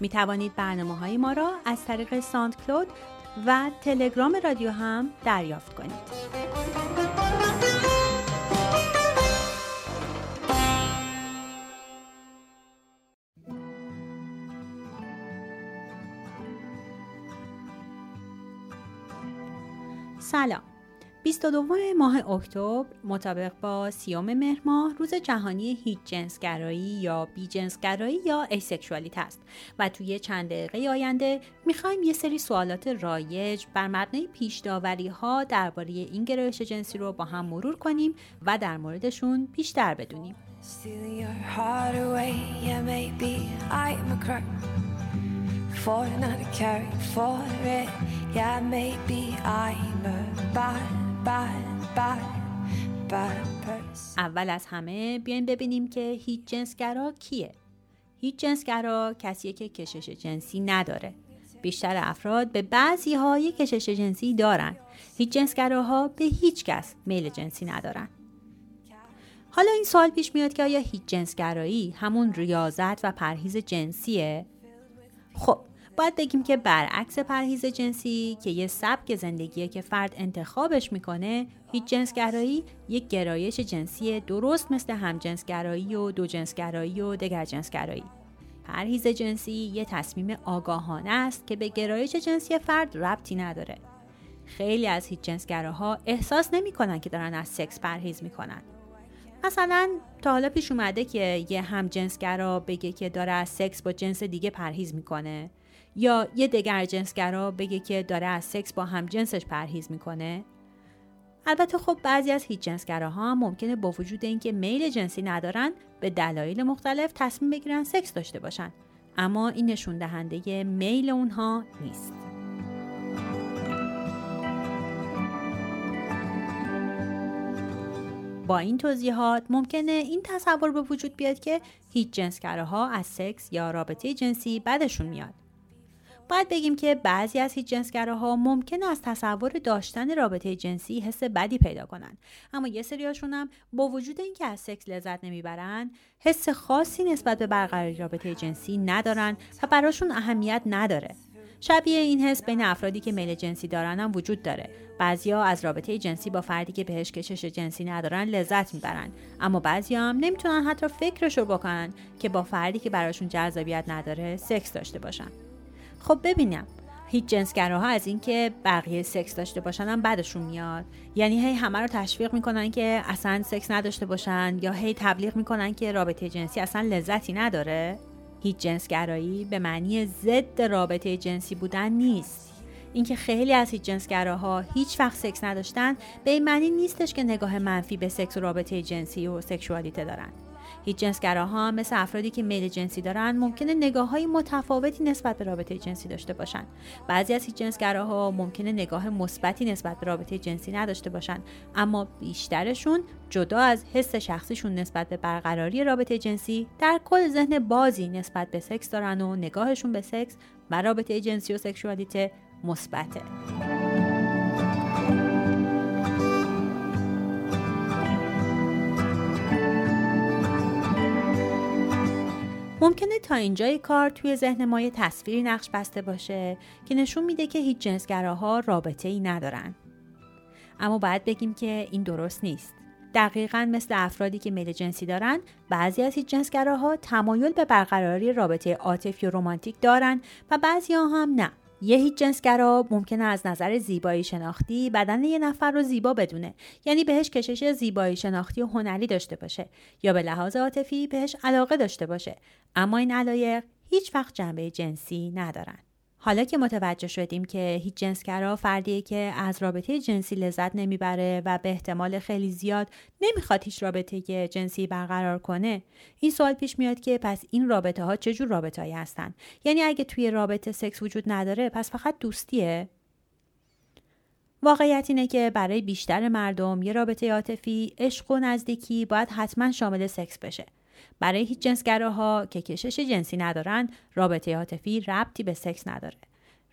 می توانید برنامه های ما را از طریق SoundCloud و تلگرام رادیو هم دریافت کنید. سلام 22 ماه اکتبر مطابق با سی‌ام مهر ماه روز جهانی هیچ جنسگرایی یا بی جنسگرایی یا asexuality است و توی چند دقیقه آینده می‌خوایم یه سری سوالات رایج بر مبنای پیش ها درباره این گرایش جنسی رو با هم مرور کنیم و در موردشون بیشتر بدونیم. اول از همه بیایم ببینیم که هیچ جنسگرا کیه. هیچ جنسگرا کسیه که کشش جنسی نداره. بیشتر افراد به بعضی های کشش جنسی دارن. هیچ جنسگراها به هیچ کس میل جنسی ندارن. حالا این سوال پیش میاد که آیا هیچ جنسگرایی همون ریاضت و پرهیز جنسیه؟ خب باید بگیم که برعکس پرهیز جنسی که یه سبک زندگیه که فرد انتخابش می‌کنه هیچ جنسگرایی یک گرایش جنسی درست مثل همجنسگرایی و دو جنسگرایی و دگر جنسگرایی. پرهیز جنسی یه تصمیم آگاهانه است که به گرایش جنسی فرد ربطی نداره. خیلی از هیچ جنسگراها احساس نمی‌کنن که دارن از سکس پرهیز می‌کنن. مثلا تا حالا پیش اومده که یه همجنسگرا بگه که داره از سکس با جنس دیگه پرهیز می‌کنه. یا یه دگر جنسگرا بگه که داره از سکس با هم جنسش پرهیز می‌کنه؟ البته خب بعضی از هیچ جنسگراها هم ممکنه با وجود اینکه میل جنسی ندارن به دلایل مختلف تصمیم بگیرن سکس داشته باشن. اما این نشون دهنده میل اونها نیست. با این توضیحات ممکنه این تصور به وجود بیاد که هیچ جنسگراها از سکس یا رابطه جنسی بدشون میاد. باید بگیم که بعضی از هیچ جنسگراها ممکن از تصور داشتن رابطه جنسی حس بدی پیدا کنند. اما یه سریاشون هم با وجود اینکه از سکس لذت نمی‌برن حس خاصی نسبت به برقراری رابطه جنسی ندارن و براشون اهمیت نداره. شبیه این حس بین افرادی که میل جنسی دارن هم وجود داره. بعضیا از رابطه جنسی با فردی که بهش کشش جنسی ندارن لذت می‌برن. اما بعضیا هم نمی‌تونن حتی فکرش رو بکنن که با فردی که براشون جذابیت نداره سکس داشته باشن. خب ببینم. هیچ جنسگراها از اینکه بقیه سکس داشته باشن هم بعدشون میاد. یعنی هی همه رو تشویق می‌کنن که اصلا سکس نداشته باشن یا هی تبلیغ می‌کنن که رابطه جنسی اصلا لذتی نداره. هیچ جنسگرایی به معنی ضد رابطه جنسی بودن نیست. اینکه خیلی از هیچ جنسگراها هیچ وقت سکس نداشتن به این معنی نیستش که نگاه منفی به سکس و رابطه جنسی و سکشوالیته دارن. هیچ جنسگراها مثل افرادی که میل جنسی دارن ممکنه نگاه های متفاوتی نسبت به رابطه جنسی داشته باشن. بعضی از هیچ جنسگراها ممکنه نگاه مثبتی نسبت به رابطه جنسی نداشته باشن اما بیشترشون جدا از حس شخصیشون نسبت به برقراری رابطه جنسی در کل ذهن بازی نسبت به سکس دارن و نگاهشون به سکس و رابطه جنسی و سکشوالیته مثبته. ممکنه تا اینجای کار توی ذهن ما یه تصویری نقش بسته باشه که نشون میده که هیچ جنسگراها رابطه ای ندارن. اما باید بگیم که این درست نیست. دقیقا مثل افرادی که میل جنسی دارن بعضی از هیچ جنسگراها تمایل به برقراری رابطه عاطفی و رمانتیک دارن و بعضی ها هم نه یه هیچ جنسگرا ممکنه از نظر زیبایی شناختی بدن یه نفر رو زیبا بدونه. یعنی بهش کشش زیبایی شناختی و هنری داشته باشه. یا به لحاظ عاطفی بهش علاقه داشته باشه. اما این علایق هیچ وقت جنبه جنسی ندارن. حالا که متوجه شدیم که هیچ جنسگرا فردیه که از رابطه جنسی لذت نمی‌بره و به احتمال خیلی زیاد نمی‌خواد هیچ رابطه جنسی برقرار کنه این سوال پیش میاد که پس این رابطه ها چجور رابطه هایی هستن؟ یعنی اگه توی رابطه سکس وجود نداره پس فقط دوستیه؟ واقعیت اینه که برای بیشتر مردم یه رابطه عاطفی عشق و نزدیکی باید حتما شامل سکس بشه. برای هیچ جنسگراها که کشش جنسی ندارن رابطه عاطفی ربطی به سکس نداره.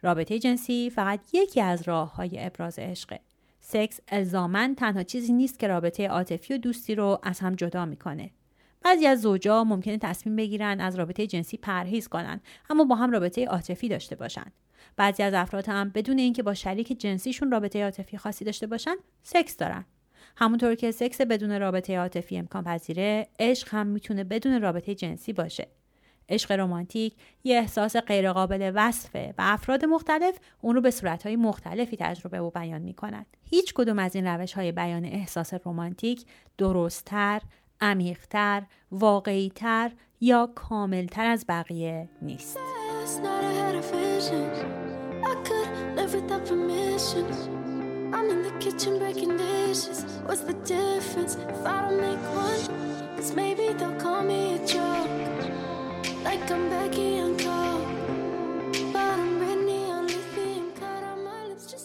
رابطه جنسی فقط یکی از راه های ابراز عشقه سکس الزامن تنها چیزی نیست که رابطه عاطفی و دوستی رو از هم جدا می‌کنه. بعضی از زوجا ممکنه تصمیم بگیرن از رابطه جنسی پرهیز کنن اما با هم رابطه عاطفی داشته باشن. بعضی از افراد هم بدون اینکه با شریک جنسیشون رابطه عاطفی خاصی داشته باشن سکس دارن. همونطور که سکس بدون رابطه عاطفی امکان پذیره عشق هم می‌تونه بدون رابطه جنسی باشه. عشق رمانتیک یه احساس غیرقابل وصفه و افراد مختلف اون رو به صورتهای مختلفی تجربه و بیان می‌کنند. هیچ کدوم از این روش های بیان احساس رمانتیک درستتر عمیقتر واقعیتر یا کاملتر از بقیه نیست. I'm in the kitchen breaking dishes. What's the difference if I don't make one? Cause maybe they'll call me a joke. Like I'm Becky and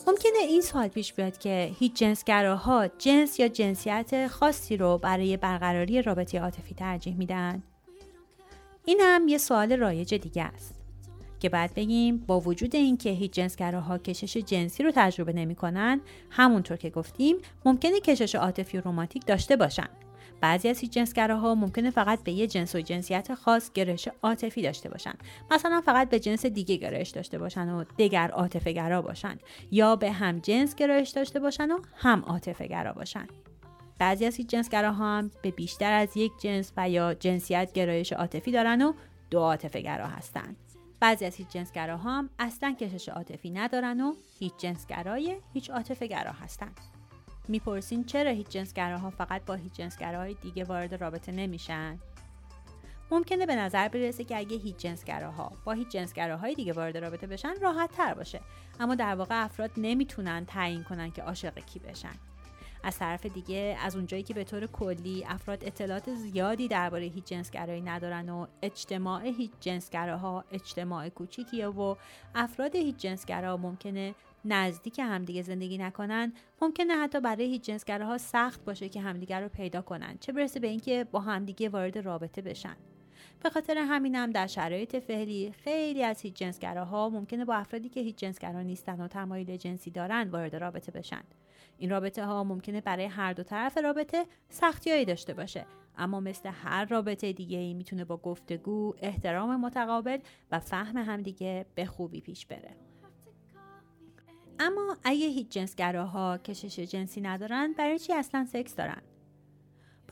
ممکنه این سوال پیش بیاد که هیچ جنسگراها جنس یا جنسیت خاصی رو برای برقراری رابطه عاطفی ترجیح میدن؟ این هم یه سوال رایج دیگه است. که بعد بگیم با وجود اینکه هیچ جنسگراها کشش جنسی رو تجربه نمی‌کنن همونطور که گفتیم ممکنه کشش عاطفی و رمانتیک داشته باشن. بعضی از هیچ جنسگراها ممکنه فقط به یه جنس و جنسیت خاص گرایش عاطفی داشته باشن. مثلا فقط به جنس دیگه گرایش داشته باشن و دگر عاطفه گرا باشن. یا به هم جنس گرایش داشته باشن و هم عاطفه گرا باشن. بعضی از هیچ جنسگراها هم به بیشتر از یک جنس و یا جنسیت گرایش عاطفی دارن و دو عاطفه گرا هستند بعضی از هیچ جنسگراها هم اصلا کشش عاطفی ندارن و هیچ جنسگرای هیچ عاطفه گرا هستن. می‌پرسین چرا هیچ جنسگراها فقط با هیچ جنسگراهای دیگه وارد رابطه نمیشن؟ ممکنه به نظر برسه که اگه هیچ جنسگراها با هیچ جنسگراهای دیگه وارد رابطه بشن راحت تر باشه. اما در واقع افراد نمی‌تونن تعیین کنن که عاشق کی بشن. از طرف دیگه از اونجایی که به طور کلی افراد اطلاعات زیادی درباره هیچ جنسگرایی ندارن و اجتماع هیچ جنسگراها اجتماع کوچیکیه و افراد هیچ جنسگرا ممکنه نزدیک همدیگه زندگی نکنن ممکنه حتی برای هیچ جنسگراها سخت باشه که همدیگه رو پیدا کنن چه برسه به اینکه با همدیگه وارد رابطه بشن. به خاطر همینم در شرایط فعلی خیلی از هیچ جنسگراها ممکنه با افرادی که هیچ جنسگرا نیستن و تمایل جنسی دارن وارد رابطه بشن. این رابطه ها ممکنه برای هر دو طرف رابطه سختیایی داشته باشه اما مثل هر رابطه دیگه ای می‌تونه با گفتگو، احترام متقابل و فهم همدیگه به خوبی پیش بره. اما اگه هیچ جنسگراها کشش جنسی ندارن برای چی اصلا سکس دارن؟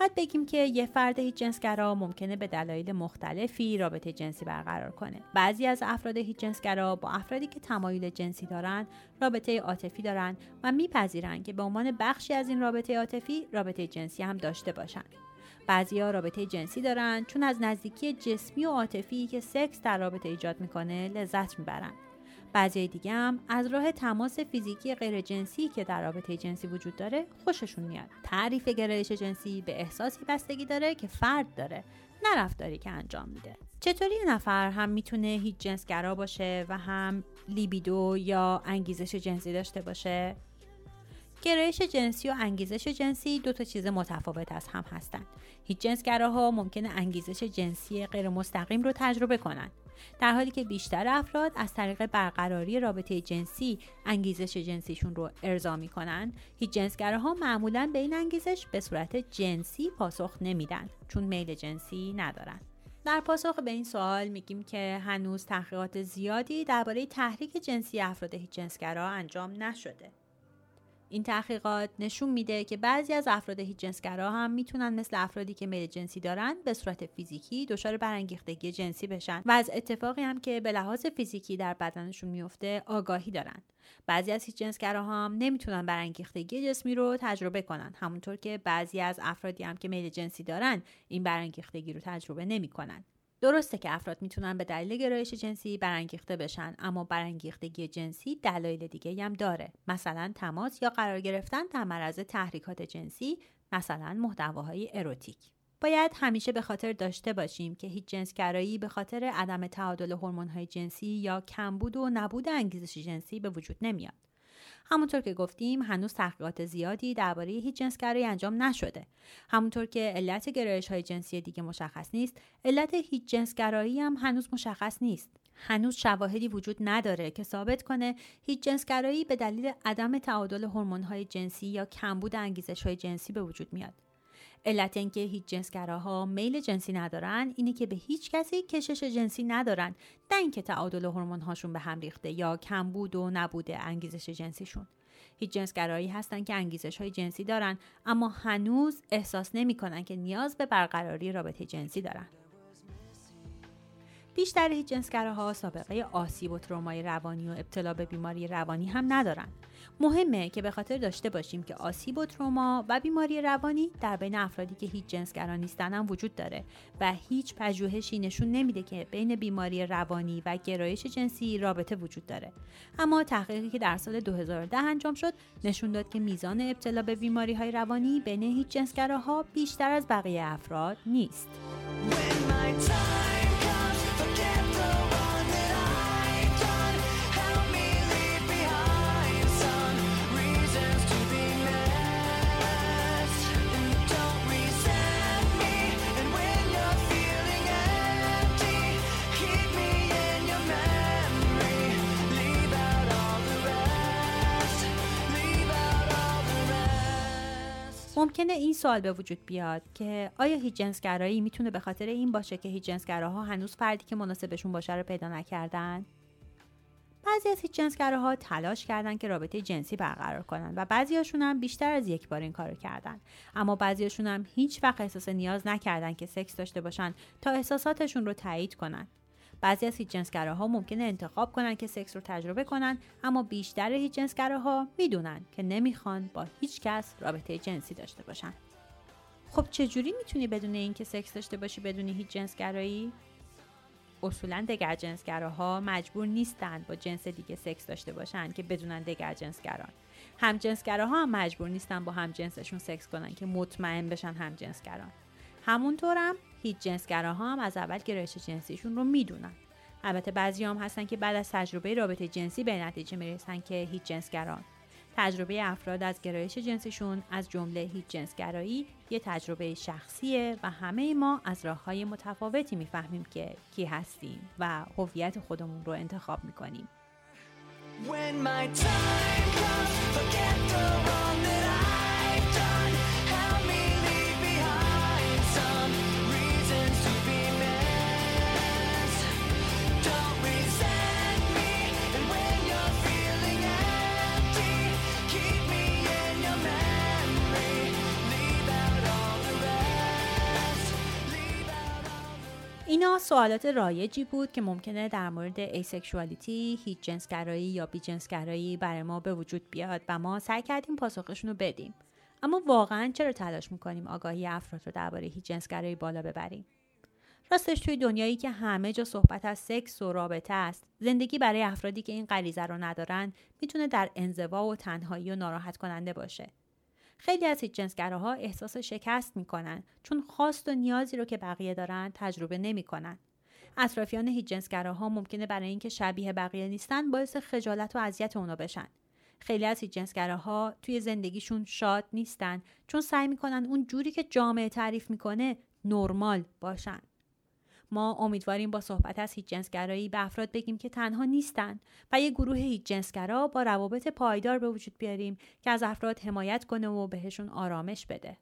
باید بگیم که یه فرد هیچ جنسگرا ممکنه به دلایل مختلفی رابطه جنسی برقرار کنه. بعضی از افراد هیچ جنسگرا با افرادی که تمایل جنسی دارن رابطه عاطفی دارن و میپذیرن که به عنوان بخشی از این رابطه عاطفی رابطه جنسی هم داشته باشن. بعضیا رابطه جنسی دارن چون از نزدیکی جسمی و عاطفی که سکس در رابطه ایجاد می‌کنه لذت بعضی دیگه هم از راه تماس فیزیکی غیر جنسی که در رابطه جنسی وجود داره خوششون میاد تعریف گرایش جنسی به احساسی بستگی داره که فرد داره نه رفتاری که انجام میده چطوری یه نفر هم می‌تونه هیچ جنسگرا باشه و هم لیبیدو یا انگیزش جنسی داشته باشه گرایش جنسی و انگیزش جنسی دو تا چیز متفاوت از هم هستند. هیچ جنسگراها ممکنه انگیزش جنسی غیر مستقیم رو تجربه کنند. در حالی که بیشتر افراد از طریق برقراری رابطه جنسی انگیزش جنسیشون رو ارضا می‌کنن هیچ جنسگراها معمولا به این انگیزش به صورت جنسی پاسخ نمیدن چون میل جنسی ندارن. در پاسخ به این سوال میگیم که هنوز تحقیقات زیادی درباره تحریک جنسی افراد هیچ جنسگرا انجام نشده. این تحقیقات نشون میده که بعضی از افراد هیچ جنسگرا هم می‌تونن مثل افرادی که میل جنسی دارن به صورت فیزیکی دچار برانگیختگی جنسی بشن و از اتفاقی هم که به لحاظ فیزیکی در بدنشون میفته آگاهی دارن. بعضی از هیچ جنسگرا هم نمی‌تونن برانگیختگی جسمی رو تجربه کنن. همونطور که بعضی از افرادی هم که میل جنسی دارن این برانگیختگی رو تجربه نمی‌کنن. درسته که افراد می‌تونن به دلیل گرایش جنسی برانگیخته بشن اما برانگیختگی جنسی دلایل دیگه هم داره. مثلا تماس یا قرار گرفتن در معرض تحریکات جنسی مثلا محتواهای اروتیک. باید همیشه به خاطر داشته باشیم که هیچ جنسگرایی به خاطر عدم تعادل هورمون‌های جنسی یا کمبود و نبود انگیزش جنسی به وجود نمیاد. همونطور که گفتیم هنوز تحقیقات زیادی درباره هیچ جنسگرایی انجام نشده. همونطور که علت گرایش های جنسی دیگه مشخص نیست علت هیچ جنسگرایی هم هنوز مشخص نیست. هنوز شواهدی وجود نداره که ثابت کنه هیچ جنسگرایی به دلیل عدم تعادل هورمون‌های جنسی یا کمبود های جنسی به وجود میاد. علت اینکه هیچ جنسگراها میل جنسی ندارن اینه که به هیچ کسی کشش جنسی ندارن نه اینکه تعادل هورمون هاشون به هم ریخته یا کمبود و نبوده انگیزش جنسیشون. هیچ جنسگرایی هستن که انگیزش های جنسی دارن اما هنوز احساس نمی‌کنن که نیاز به برقراری رابطه جنسی دارن. بیشتر هیچ جنسگراها سابقه آسیب و ترومای روانی و ابتلا به بیماری روانی هم ندارن. مهمه که به خاطر داشته باشیم که آسیب و تروما و بیماری روانی در بین افرادی که هیچ جنسگرا نیستن هم وجود داره و هیچ پژوهشی نشون نمیده که بین بیماری روانی و گرایش جنسی رابطه وجود داره. اما تحقیقی که در سال 2010 انجام شد نشون داد که میزان ابتلا به بیماری های روانی بین هیچ جنسگراها بیشتر از بقیه افراد نیست. ممکنه این سوال به وجود بیاد که آیا هیچ جنسگرایی می‌تونه به خاطر این باشه که هیچ جنسگراها هنوز فردی که مناسبشون باشه رو پیدا نکردن؟ بعضی از هیچ جنسگراها تلاش کردن که رابطه جنسی برقرار کنن و بعضیاشون هم بیشتر از یک بار این کارو کردن اما بعضیاشون هم هیچ وقت احساس نیاز نکردن که سکس داشته باشن تا احساساتشون رو تایید کنن بعضی از هیچ جنسگراها ممکنه انتخاب کنن که سکس رو تجربه کنن اما بیشتر هیچ جنسگراها می‌دونن که نمی‌خوان با هیچ کس رابطه جنسی داشته باشن. خب چجوری می‌تونی بدون اینکه سکس داشته باشی بدون هیچ جنسگرایی؟ اصولا دگر جنسگراها مجبور نیستند با جنس دیگه سکس داشته باشن که بدونن دگر جنسگران. هم جنسگراها هم مجبور نیستن با هم جنسشون سکس کنن که مطمئن بشن هم جنسگران. همونطورم هیچ جنسگراها هم از اول گرایش جنسیشون رو می‌دونن. البته بعضی هم هستن که بعد از تجربه رابطه جنسی به نتیجه می‌رسن که هیچ جنسگران تجربه افراد از گرایش جنسیشون از جمله هیچ جنسگرایی یه تجربه شخصیه و همه ما از راه های متفاوتی می‌فهمیم که کی هستیم و هویت خودمون رو انتخاب می‌کنیم. اینا سوالات رایجی بود که ممکنه در مورد asexuality، هیچ جنسگرایی یا بی جنسگرایی برای ما به وجود بیاد و ما سعی کردیم پاسخشون رو بدیم. اما واقعا چرا تلاش می‌کنیم آگاهی افراد رو درباره هیچ جنسگرایی بالا ببریم؟ راستش توی دنیایی که همه جا صحبت از سکس و رابطه است زندگی برای افرادی که این غریزه رو ندارن می‌تونه در انزوا و تنهایی و ناراحت کننده باشه خیلی از جنسگراها احساس شکست می‌کنن چون خواست و نیازی رو که بقیه دارن تجربه نمی‌کنن. اطرافیان هیچ جنسگراها ممکنه برای اینکه شبیه بقیه نیستن باعث خجالت و اذیت اونا بشن. خیلی از هیچ جنسگراها توی زندگیشون شاد نیستن چون سعی می‌کنن اون جوری که جامعه تعریف می‌کنه نرمال باشن. ما امیدواریم با صحبت از هیچ جنسگرایی به افراد بگیم که تنها نیستن و یه گروه هیچ جنسگرا با روابط پایدار به وجود بیاریم که از افراد حمایت کنه و بهشون آرامش بده.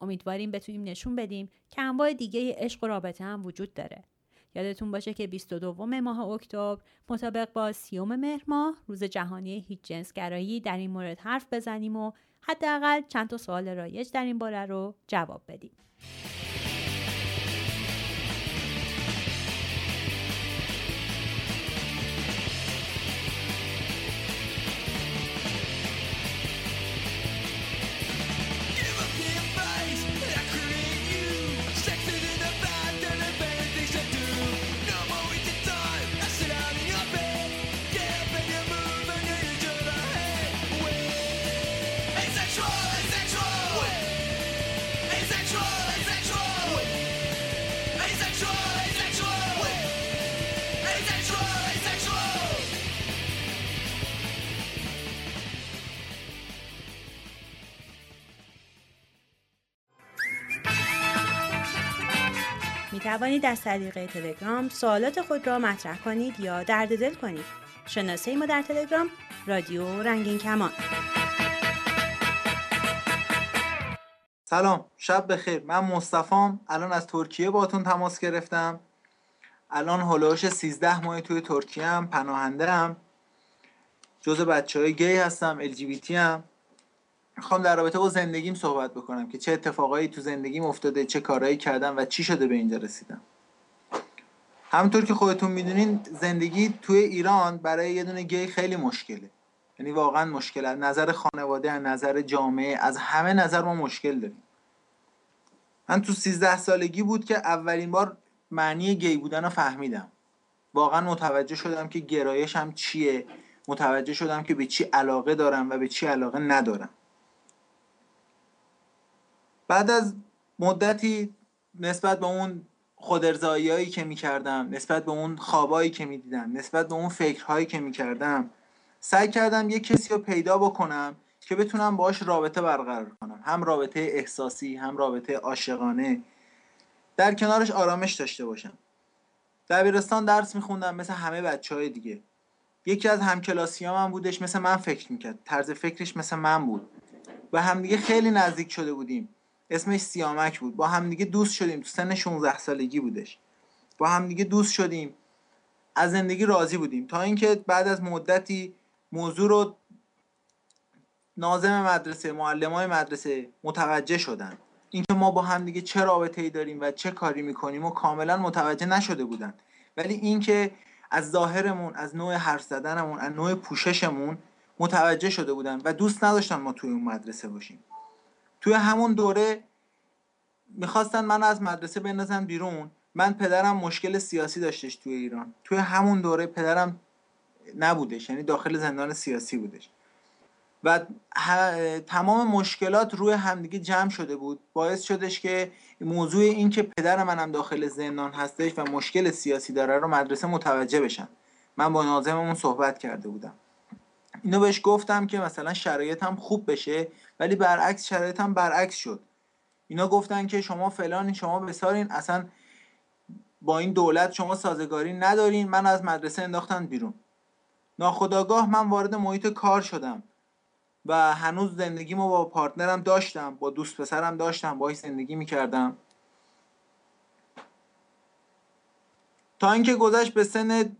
امیدواریم بتونیم نشون بدیم که انواع دیگه عشق و رابطه هم وجود داره. یادتون باشه که 22 ماه اکتبر مطابق با سیوم مهر ماه روز جهانی هیچ جنس گرایی در این مورد حرف بزنیم و حداقل چند تا سوال رایج در این باره رو جواب بدیم. توانید از طریق تلگرام سوالات خود را مطرح کنید یا درد دل کنید. شناسه ما در تلگرام رادیو رنگین کمان. سلام شب بخیر. من مصطفام. الان از ترکیه باتون تماس گرفتم. الان هلوش 13 ماه توی ترکیه هم پناهنده هم جز بچه های گی هستم LGBT هم می‌خوام در رابطه با زندگیم صحبت بکنم که چه اتفاقایی تو زندگیم افتاده چه کارهایی کردم و چی شده به اینجا رسیدم. همونطور که خودتون می‌دونین زندگی توی ایران برای یه دونه گی خیلی مشکله. یعنی واقعا مشکل. از نظر خانواده نظر جامعه از همه نظر ما مشکل داریم. من تو 13 سالگی بود که اولین بار معنی گی بودن رو فهمیدم. واقعا متوجه شدم که گرایشم چیه متوجه شدم که به چی علاقه دارم و به چی علاقه ندارم. بعد از مدتی نسبت به اون خودرزایی که می‌کردم نسبت به اون خوابایی که می‌دیدم نسبت به اون فکرهایی که می‌کردم سعی کردم یه کسی رو پیدا بکنم که بتونم باش رابطه برقرار کنم. هم رابطه احساسی هم رابطه عاشقانه. در کنارش آرامش داشته باشم. دبیرستان درس میخوندم مثل همه بچه های دیگه. یکی از همکلاسی هم بودش مثل من فکر می‌کرد. طرز فکرش مثل من بود. و همدیگه خیلی نزدیک شده بودیم. اسمش سیامک بود. با همدیگه دوست شدیم. تو سن 16 سالگی بودش. با همدیگه دوست شدیم. از زندگی راضی بودیم. تا اینکه بعد از مدتی موضوع رو نازم مدرسه معلم های مدرسه متوجه شدن. اینکه ما با همدیگه چه رابطه ای داریم و چه کاری می‌کنیم و کاملا متوجه نشده بودن. ولی اینکه از ظاهرمون از نوع حرف زدنمون از نوع پوششمون متوجه شده بودن و دوست نداشتن ما توی اون مدرسه باشیم. توی همون دوره می‌خواستن من از مدرسه بندازن بیرون. من پدرم مشکل سیاسی داشتش توی ایران. توی همون دوره پدرم نبودش یعنی داخل زندان سیاسی بودش. و تمام مشکلات روی همدیگه جمع شده بود. باعث شدش که موضوع این که پدر منم داخل زندان هستش و مشکل سیاسی داره رو مدرسه متوجه بشن من با ناظممون صحبت کرده بودم. اینو بهش گفتم که مثلا شرایطم خوب بشه. ولی برعکس شرایطم برعکس شد. اینا گفتن که شما فلان شما بسارین. اصلا با این دولت شما سازگاری ندارین. من از مدرسه انداختن بیرون. ناخداگاه من وارد محیط کار شدم و هنوز زندگیمو با پارتنرم داشتم با دوست پسرم داشتم باهاش زندگی می‌کردم. تا اینکه گذشت به سن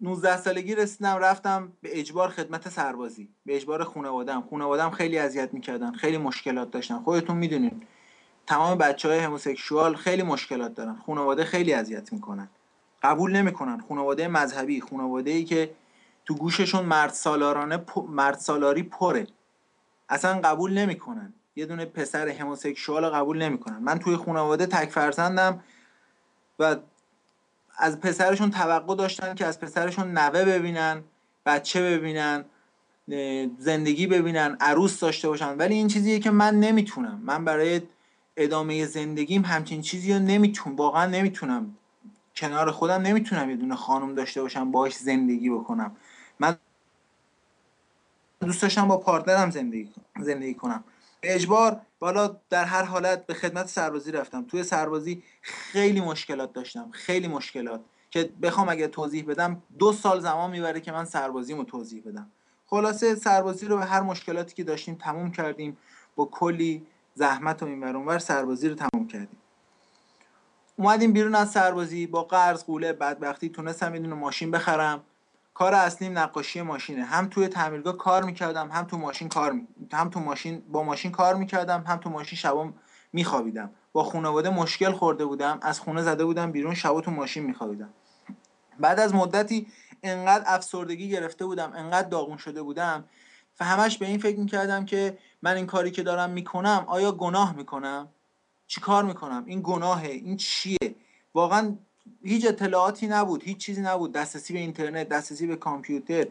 19 سالگی رسیدم رفتم به اجبار خدمت سربازی به اجبار خانوادم خانوادم خیلی اذیت می‌کردن خیلی مشکلات داشتن. خودتون می‌دونین تمام بچه های هموسکشوال خیلی مشکلات دارن. خانواده خیلی اذیت می‌کنن. قبول نمی‌کنن. خانواده مذهبی خانواده ای که تو گوششون مرد سالارانه مرد سالاری پره. اصلا قبول نمی‌کنن. یه دونه پسر هموسکشوال قبول نمی‌کنن. من توی خانواده تک فرزندم و از پسرشون توقع داشتن که از پسرشون نوه ببینن بچه ببینن زندگی ببینن عروس داشته باشن. ولی این چیزیه که من نمی‌تونم. من برای ادامه زندگیم همچین چیزی رو نمی‌تونم واقعا نمی‌تونم. کنار خودم نمی‌تونم یه دونه خانم داشته باشم باهاش زندگی بکنم. من دوست داشتم با پارتنرم زندگی زندگی کنم. اجبار بالا در هر حالت به خدمت سربازی رفتم. توی سربازی خیلی مشکلات داشتم خیلی مشکلات که بخوام اگه توضیح بدم دو سال زمان می‌بره که من سربازیمو توضیح بدم. خلاصه سربازی رو به هر مشکلاتی که داشتیم تموم کردیم با کلی زحمت و این ور سربازی رو تموم کردیم. اومدیم بیرون از سربازی با قرض قوله بدبختی تونستم یه ماشین بخرم. کار اصلیم نقاشی ماشینه. هم توی تعمیرگاه کار می‌کردم هم تو ماشین کار می... هم تو ماشین با ماشین کار می‌کردم هم تو ماشین شبا میخوابیدم. با خانواده مشکل خورده بودم از خونه زده بودم بیرون شبا تو ماشین میخوابیدم. بعد از مدتی انقدر افسردگی گرفته بودم انقدر داغون شده بودم و همش به این فکر می‌کردم که من این کاری که دارم می‌کنم آیا گناه می‌کنم؟ چی کار می‌کنم؟ این گناهه این چیه؟ واقعا هیچ اطلاعاتی نبود هیچ چیزی نبود. دسترسی به اینترنت دسترسی به کامپیوتر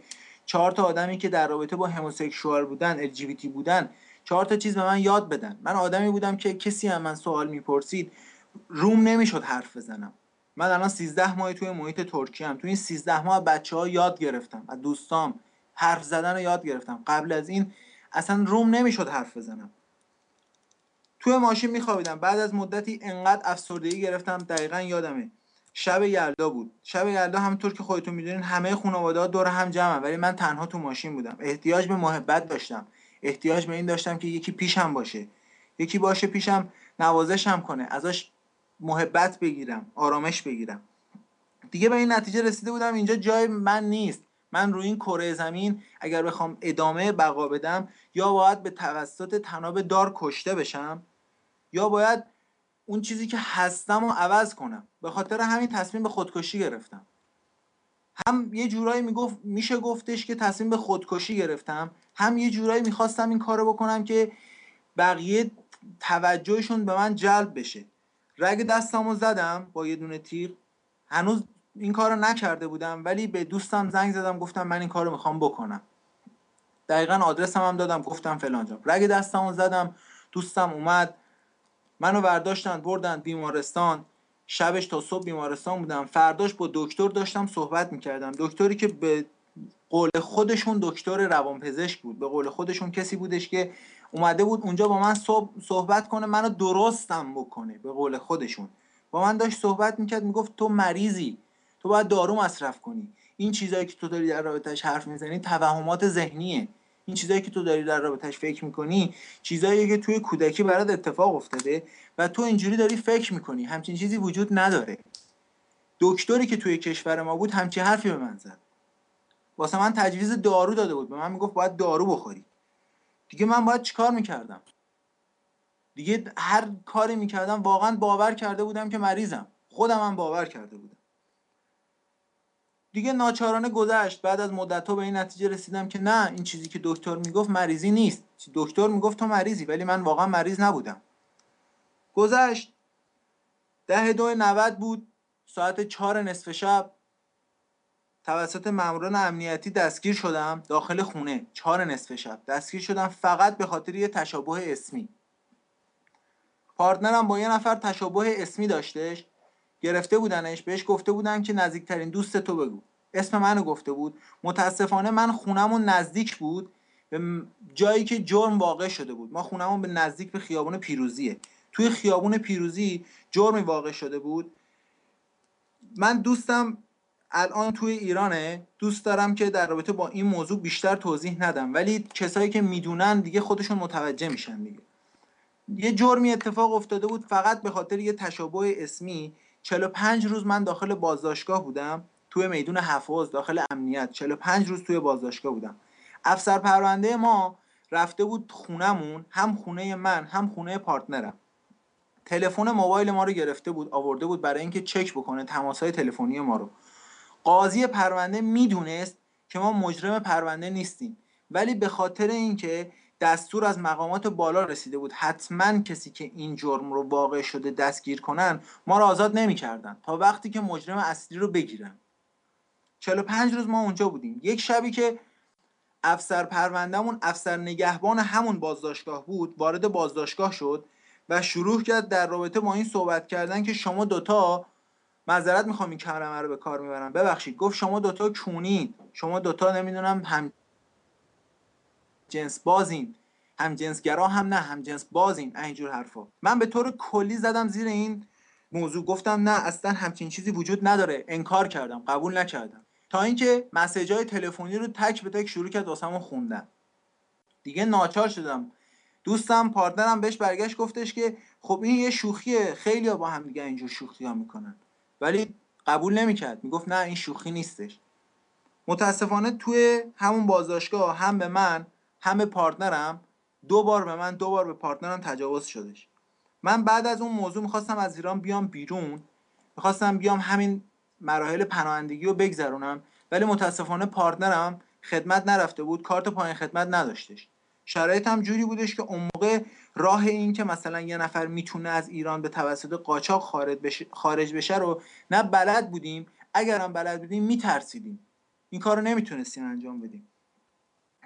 چهار تا آدمی که در رابطه با هموسکشوال بودن LGBT بودن چهار تا چیز به من یاد بدن. من آدمی بودم که کسی هم من سوال می‌پرسید روم نمی‌شد حرف بزنم. من الان 13 ماه توی محیط ترکیه هم توی این 13 ماه بچه ها یاد گرفتم از دوستام حرف زدن رو یاد گرفتم. قبل از این اصلا روم نمی‌شد حرف بزنم. توی ماشین میخوابیدم. بعد از مدتی انقدر افسردگی گرفتم دقیقا یادمه. شب یلدا بود. شب یلدا همونطور که خودتون می‌دونین همه خانواده ها دور هم جمع ولی من تنها تو ماشین بودم. احتیاج به محبت داشتم. احتیاج به این داشتم که یکی پیشم باشه. یکی باشه پیشم نوازشم کنه. ازش محبت بگیرم آرامش بگیرم. دیگه به این نتیجه رسیده بودم اینجا جای من نیست. من روی این کره زمین اگر بخوام ادامه بقا بدم یا باید به توسط تناب دار کشته بشم یا باید اون چیزی که هستم رو عوض کنم. به خاطر همین تصمیم به خودکشی گرفتم. هم یه جورایی می‌گفت میشه گفتش که تصمیم به خودکشی گرفتم. هم یه جورایی می‌خواستم این کارو بکنم که بقیه توجهشون به من جلب بشه. رگ دستامو زدم با یه دونه تیغ هنوز این کارو نکرده بودم ولی به دوستم زنگ زدم گفتم من این کارو می‌خوام بکنم. دقیقا آدرسم هم دادم گفتم فلان جا. رگ دستامو زدم دوستم اومد. منو برداشتن بردن بیمارستان. شبش تا صبح بیمارستان بودم. فرداش با دکتر داشتم صحبت می‌کردم. دکتری که به قول خودشون دکتر روانپزشک بود. به قول خودشون کسی بودش که اومده بود اونجا با من صحبت کنه منو درستم بکنه. به قول خودشون. با من داشت صحبت می‌کرد می‌گفت تو مریضی. تو باید دارو مصرف کنی. این چیزایی که تو داری در رابطهش حرف می‌زنی توهمات ذهنیه. این چیزایی که تو داری در رابطهش فکر می‌کنی چیزایی که توی کودکی برات اتفاق افتاده و تو اینجوری داری فکر می‌کنی همچین چیزی وجود نداره. دکتری که توی کشور ما بود همچین حرفی به من زد. واسه من تجویز دارو داده بود. به من می‌گفت باید دارو بخوری. دیگه من باید چیکار می‌کردم؟ دیگه هر کاری می‌کردم واقعا باور کرده بودم که مریضم. خودم هم باور کرده بودم. دیگه ناچارانه گذشت. بعد از مدت به این نتیجه رسیدم که نه این چیزی که دکتر می‌گفت مریضی نیست. دکتر می‌گفت تو مریضی ولی من واقعا مریض نبودم. گذشت. ده دو نوت بود. ساعت چهار نصف شب. توسط ماموران امنیتی دستگیر شدم داخل خونه. چهار نصف شب. دستگیر شدم فقط به خاطر یه تشابه اسمی. پارتنرم با یه نفر تشابه اسمی داشتش. گرفته بودنش بهش گفته بودن که نزدیکترین دوست تو بگو. اسم منو گفته بود. متاسفانه من خونمون نزدیک بود به جایی که جرم واقع شده بود. ما خونمون به نزدیک به خیابون پیروزیه. توی خیابون پیروزی جرمی واقع شده بود. من دوستم الان توی ایرانه. دوست دارم که در رابطه با این موضوع بیشتر توضیح ندم. ولی کسایی که می‌دونن دیگه خودشون متوجه میشن دیگه. یه جرمی اتفاق افتاده بود فقط به خاطر یه تشابه اسمی. 45 روز من داخل بازداشتگاه بودم توی میدون حفاظ داخل امنیت. 45 روز توی بازداشتگاه بودم. افسر پرونده ما رفته بود خونمون هم خونه من هم خونه پارتنرم. تلفن موبایل ما رو گرفته بود آورده بود برای اینکه چک بکنه تماسهای تلفنی ما رو. قاضی پرونده می‌دونست که ما مجرم پرونده نیستیم. ولی به خاطر اینکه دستور از مقامات بالا رسیده بود. حتما کسی که این جرم رو واقع شده دستگیر کنن ما رو آزاد نمی‌کردن. تا وقتی که مجرم اصلی رو بگیرن. 45 روز ما اونجا بودیم. یک شبی که افسر پروندهمون افسر نگهبان همون بازداشتگاه بود وارد بازداشتگاه شد و شروع کرد در رابطه با این صحبت کردن که شما دوتا معذرت می‌خوام این کلمه رو به کار می‌برم. ببخشید گفت شما دوتا کونید شما دوتا نمی‌دونم هم جنس بازین. هم جنسگرا هم نه هم جنس بازین. اینجور حرفا. من به طور کلی زدم زیر این موضوع. گفتم نه اصلا همچین چیزی وجود نداره. انکار کردم. قبول نکردم. تا اینکه مسیج های تلفنی رو تک به تک شروع کرد واسمون خوندن. دیگه ناچار شدم. دوستم پارتنرم بهش برگشت گفتش که خب این یه شوخیه. خیلی با هم دیگه اینجور شوخی ها می‌کنن. ولی قبول نمی‌کرد. می‌گفت نه این شوخی نیستش. متاسفانه توی همون بازداشتگاه هم به من هم به partner م دو بار به من دو بار به partner م تجاوز شدش. من بعد از اون موضوع می‌خواستم از ایران بیام بیرون. می‌خواستم بیام همین مراحل پناهندگی رو بگذرونم ولی متاسفانه partner م خدمت نرفته بود کارت پایان خدمت نداشتش. شرایط هم جوری بودش که اون موقع راه این که مثلا یه نفر می‌تونه از ایران به توسط قاچاق خارج بشه, خارج بشه رو نه بلد بودیم اگرم بلد بودیم میترسیدیم. این کار رو نمی‌تونستیم انجام بدیم.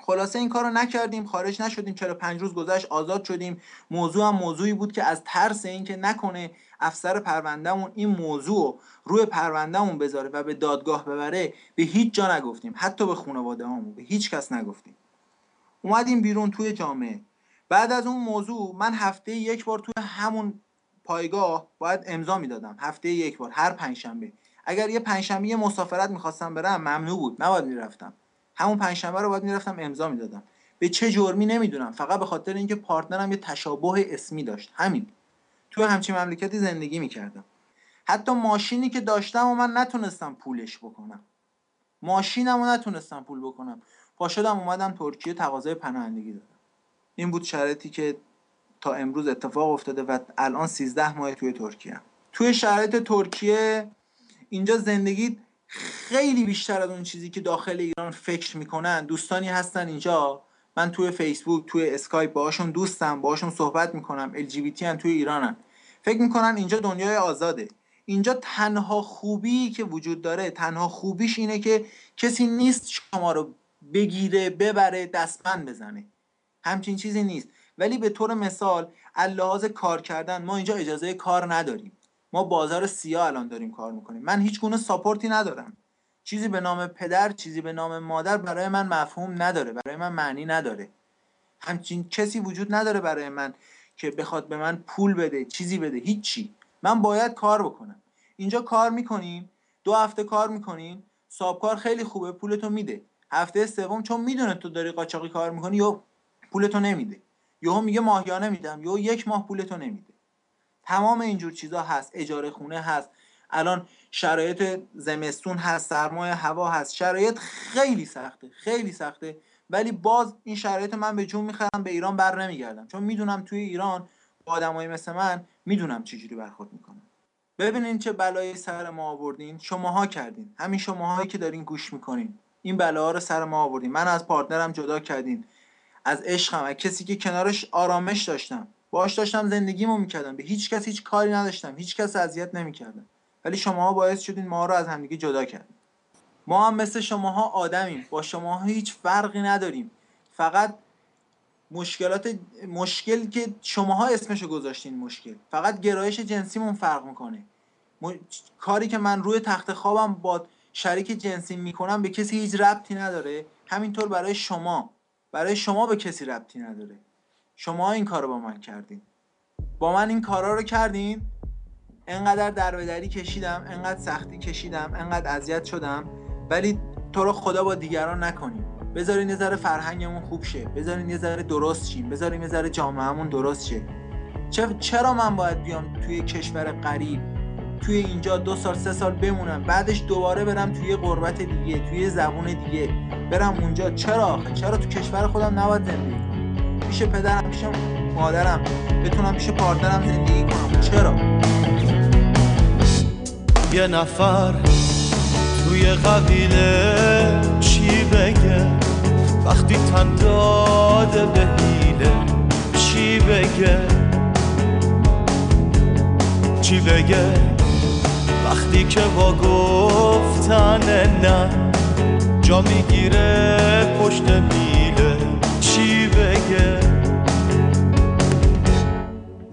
خلاصه این کار رو نکردیم خارج نشدیم. چرا پنج روز گذشت آزاد شدیم. موضوع هم موضوعی بود که از ترس اینکه نکنه افسر پروندهمون این موضوع روی پروندهمون بذاره و به دادگاه ببره به هیچ جا نگفتیم. حتی به خانواده همون به هیچ کس نگفتیم. اومدیم بیرون توی جامعه. بعد از اون موضوع من هفته یک بار توی همون پایگاه باید امضا می‌دادم. هفته یک بار هر پنجشنبه. اگر یه پنجشنبه مسافرت می‌خواستم برم ممنوع بود. نباید می‌رفتم. همون پنجشنبه رو باید می‌رفتم امضا می‌دادم. به چه جرمی نمی‌دونم. فقط به خاطر اینکه پارتنرم یه تشابه اسمی داشت. همین. توی همچین مملکتی زندگی می‌کردم. حتی ماشینی که داشتم و من نتونستم پولش بکنم. ماشینم رو نتونستم پول بکنم. پاشدم اومدم ترکیه تقاضای پناهندگی دادم. این بود شرایطی که تا امروز اتفاق افتاده و الان 13 ماه توی ترکیه توی شرایط ترکیه اینجا زندگی خیلی بیشتر از اون چیزی که داخل ایران فکر می‌کنن. دوستانی هستن اینجا. من توی فیسبوک توی اسکایپ باهاشون دوستم باهاشون صحبت می‌کنم. LGBT هن توی ایرانن. فکر می‌کنن اینجا دنیای آزاده. اینجا تنها خوبی که وجود داره تنها خوبیش اینه که کسی نیست شما رو بگیره ببره دستبند بزنه. همچین چیزی نیست. ولی به طور مثال اللحاظ کار کردن ما اینجا اجازه کار نداریم. ما بازار سیاه الان داریم کار می‌کنیم. من هیچ گونه ساپورتی ندارم. چیزی به نام پدر چیزی به نام مادر برای من مفهوم نداره برای من معنی نداره. همچین کسی وجود نداره برای من که بخواد به من پول بده چیزی بده هیچی. من باید کار بکنم. اینجا کار می‌کنیم دو هفته کار می‌کنیم سابکار خیلی خوبه پولتو میده. هفته سوم چون می‌دونه تو داری قاچاقی کار می‌کنی یا پولتو نمیده. یهو میگه ماهیانه میدم یا یک ماه پولتو نمیده. تمام اینجور چیزا هست اجاره خونه هست. الان شرایط زمستون هست سرمایه هوا هست. شرایط خیلی سخته خیلی سخته. ولی باز این شرایط من به جون می‌خرم به ایران بر نمیگردم. چون می‌دونم توی ایران با آدمایی مثل من می‌دونم چجوری برخورد می‌کنم ببینین چه بلایی سر ما آوردین. شماها کردین. همین شماهایی که دارین گوش می‌کنین. این بلاها رو سر ما آوردین. من از پارتنرم جدا کردین. از عشقم. از کسی که کنارش آرامش داشتم. باش داشتم زندگیمو می‌کردم. به هیچ کس هیچ کاری نداشتم. هیچ کس اذیت نمی‌کردم. ولی شماها باعث شدین ما رو از همدیگه جدا کردیم ما هم مثل شماها آدمیم. با شماها هیچ فرقی نداریم. فقط مشکلات مشکل که شماها اسمشو گذاشتین مشکل. فقط گرایش جنسیمون فرق می‌کنه. کاری که من روی تخت خوابم با شریک جنسی می‌کنم به کسی هیچ ربطی نداره. همینطور برای شما. برای شما به کسی ربطی نداره. شما این کار رو با من کردین. با من این کارا رو کردین. انقدر دربدری کشیدم انقدر سختی کشیدم انقدر اذیت شدم. ولی تو رو خدا با دیگران نکنیم. بذارین یه ذره فرهنگمون خوب شه. بذارین یه ذره درست شیم. بذارین یه ذره جامعهمون درست شه. چرا من باید بیام توی کشور غریب؟ توی اینجا دو سال سه سال بمونم. بعدش دوباره برم توی غربت دیگه توی زبون دیگه. برم اونجا. چرا آخه؟ چرا تو کشور خودم نباید زندگی پیش پدرم پیش مادرم بتونم پیش پارتنرم زندگی کنم. چرا؟ یه نفر توی قبیله چی بگه وقتی تن داده به هیله چی بگه چی بگه وقتی که با گفتن نه جا می‌گیره پشت میله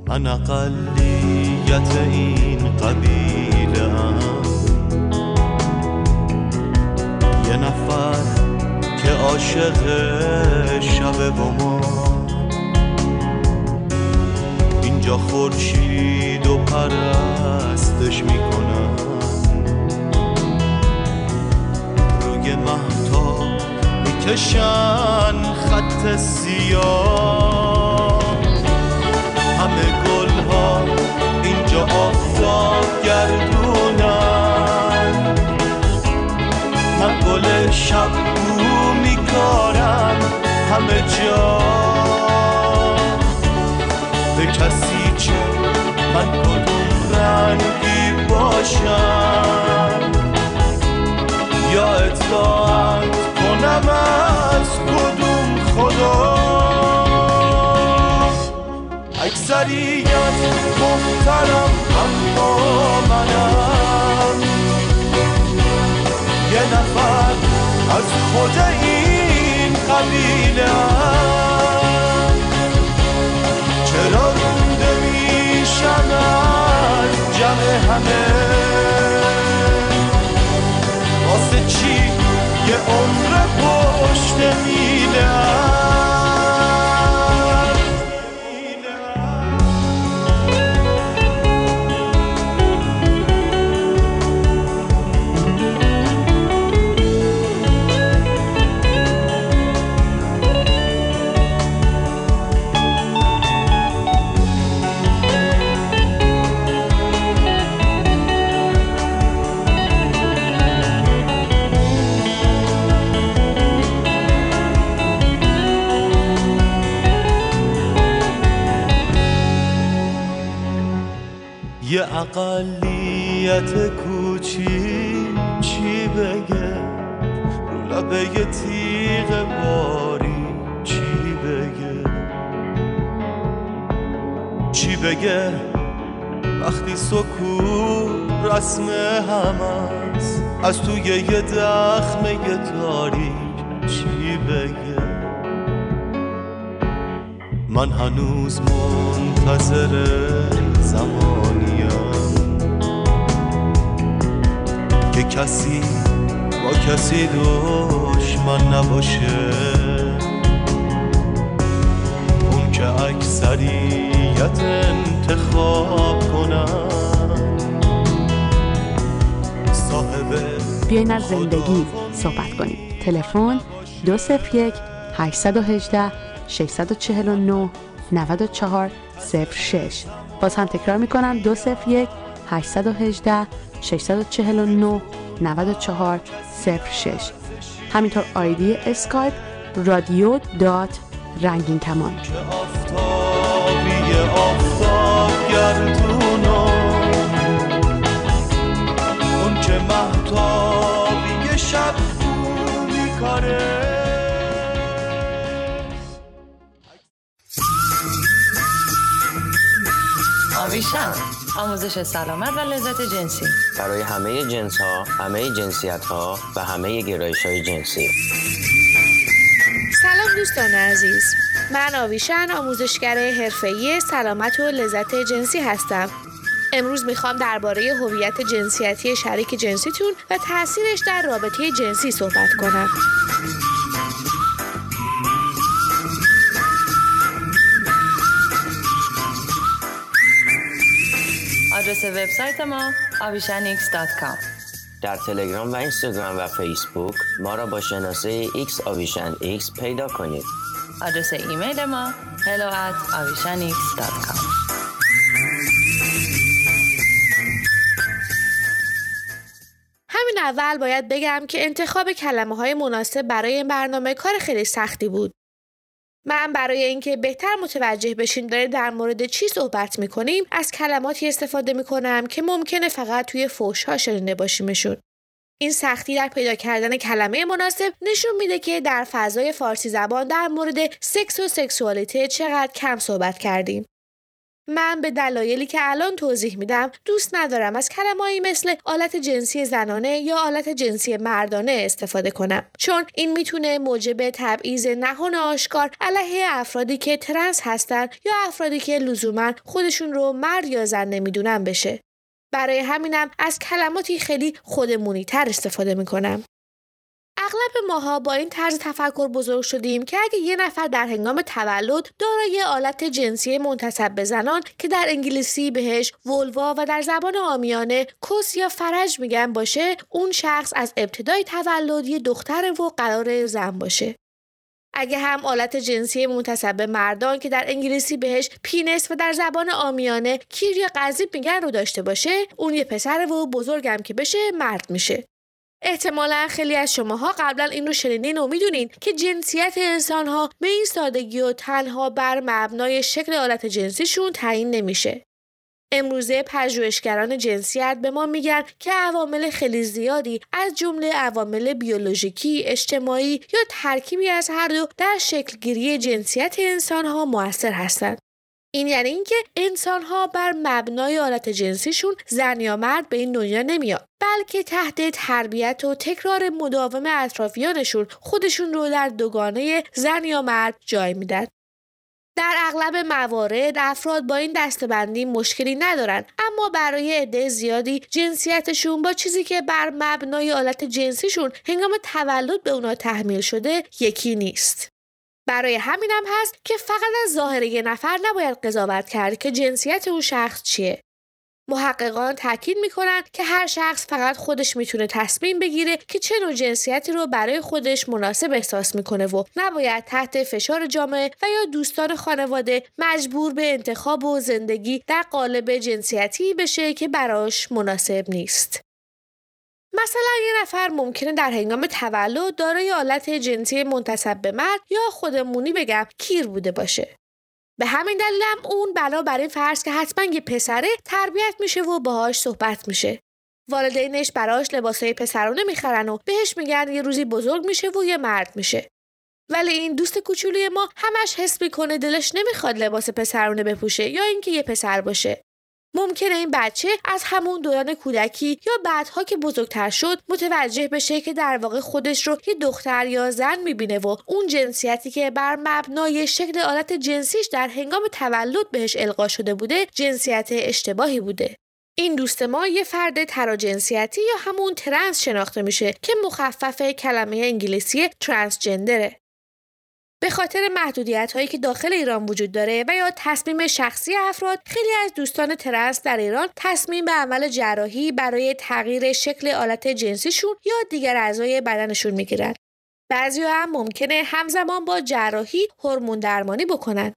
من اقلیت این قبیله هم یه نفر که عاشق شب با ما اینجا خورشید و پرستش می‌کنن روی محتا می‌کشن خط سیاه. ها اینجا آفتاب گردونن. من گل شب رو میکارم همه جا. به کسی چه من کدوم اکثریت محترم اما منم. یه نفر از خود این قبیله چرا رونده میشم از جمع همه؟ واسه چی یه عمر پشت میله اقلیت کوچی چی بگه؟ رو لبه تیغ باری چی بگه؟ چی بگه؟ وقتی سکون رسم هم است از توی یه دخمه تاریک چی بگه؟ من هنوز منتظر زمانیم کسی با کسی دشمن نباشه. اون که اکثریت انتخاب کنن. صاحب بیاین از زندگی صحبت کنیم. تلفن 201 818 649 94 06 باز هم تکرار می‌کنم 201 818 649 94 06 همینطور آیدی اسکایپ رادیو dot رنگین کمان اون که محتابی شب رو میکاره آویشن آموزش سلامت و لذت جنسی. برای همه جنس ها، همه جنسیت ها و همه گرایش های جنسی. سلام دوستان عزیز. من آویشن آموزشگر حرفه‌ای سلامت و لذت جنسی هستم. امروز می‌خوام درباره هویت جنسیتی شریک جنسیتون و تاثیرش در رابطه جنسی صحبت کنم. وبسایت ما avishanx.com در تلگرام و اینستاگرام و فیسبوک ما را با شناسه X آویشن X پیدا کنید. آدرس ایمیل ما hello at avishanx.com همین اول باید بگم که انتخاب کلمه های مناسب برای این برنامه کار خیلی سختی بود. من برای اینکه بهتر متوجه بشین داره در مورد چی صحبت می‌کنیم از کلماتی استفاده می‌کنم که ممکنه فقط توی فوش ها شنیده باشیمشون. این سختی در پیدا کردن کلمه مناسب نشون میده که در فضای فارسی زبان در مورد سکس و سکسوالیته چقدر کم صحبت کردیم. من به دلایلی که الان توضیح میدم دوست ندارم از کلمه‌ای مثل آلت جنسی زنانه یا آلت جنسی مردانه استفاده کنم. چون این می‌تونه موجب تبعیض نهان آشکار علیه افرادی که ترنس هستن یا افرادی که لزوما خودشون رو مرد یا زن نمی‌دونن بشه. برای همینم از کلماتی خیلی خودمونی تر استفاده می‌کنم. اغلب ماها با این طرز تفکر بزرگ شدیم که اگه یه نفر در هنگام تولد دارای آلت جنسی منتصب به زنان که در انگلیسی بهش ولوا و در زبان آمیانه کس یا فرج میگن باشه اون شخص از ابتدای تولد یه دختر و قرار زن باشه. اگه هم آلت جنسی منتصب مردان که در انگلیسی بهش penis و در زبان عامیانه کیر یا قضیب میگن رو داشته باشه اون یه پسر و بزرگم که بشه مرد میشه. احتمالا خیلی از شماها قبلا این رو شنیدین و می‌دونین که جنسیت انسانها به این سادگی و تنها بر مبنای شکل آلت جنسیشون تعیین نمیشه. امروزه پژوهشگران جنسیت به ما میگن که عوامل خیلی زیادی از جمله عوامل بیولوژیکی، اجتماعی یا ترکیبی از هر دو در شکلگیری جنسیت انسانها موثر هستند. این یعنی اینکه انسان ها بر مبنای حالت جنسیشون زن یا مرد به این دنیا نمیاد بلکه تحت تربیت و تکرار مداوم اطرافیانشون خودشون رو در دوگانه زن یا مرد جای میدن. در اغلب موارد افراد با این دستبندی مشکلی ندارن اما برای عده زیادی جنسیتشون با چیزی که بر مبنای حالت جنسیشون هنگام تولد به اونا تحمیل شده یکی نیست. برای همینم هست که فقط از ظاهر یه نفر نباید قضاوت کرد که جنسیت اون شخص چیه. محققان تاکید می‌کنن که هر شخص فقط خودش می‌تونه تصمیم بگیره که چه نوع جنسیتی رو برای خودش مناسب احساس می‌کنه و نباید تحت فشار جامعه و یا دوستان خانواده مجبور به انتخاب و زندگی در قالب جنسیتی بشه که براش مناسب نیست. مثلا یه نفر ممکنه در هنگام تولد دارای آلت جنسی منتصب به مرد یا خودمونی بگم کیر بوده باشه. به همین دلیلم اون بلا برای فرض که حتما یه پسره تربیت میشه و باهاش صحبت میشه. والدینش براش لباسای پسرانه می‌خرن و بهش میگن یه روزی بزرگ میشه و یه مرد میشه. ولی این دوست کوچولی ما همش حس می‌کنه دلش نمی‌خواد لباس پسرانه بپوشه یا اینکه یه پسر باشه. ممکنه این بچه از همون دوران کودکی یا بعدها که بزرگتر شد متوجه بشه که در واقع خودش رو یه دختر یا زن می‌بینه و اون جنسیتی که بر مبنای شکل آلت جنسیش در هنگام تولد بهش القا شده بوده جنسیت اشتباهی بوده. این دوست ما یه فرد تراجنسیتی یا همون ترنس شناخته میشه که مخفف کلمه انگلیسی transgender ه به خاطر محدودیت هایی که داخل ایران وجود داره و یا تصمیم شخصی افراد خیلی از دوستان ترنس در ایران تصمیم به عمل جراحی برای تغییر شکل آلت جنسیشون یا دیگر اعضای بدنشون می‌گیرن. بعضی هم ممکنه همزمان با جراحی هورمون درمانی بکنن.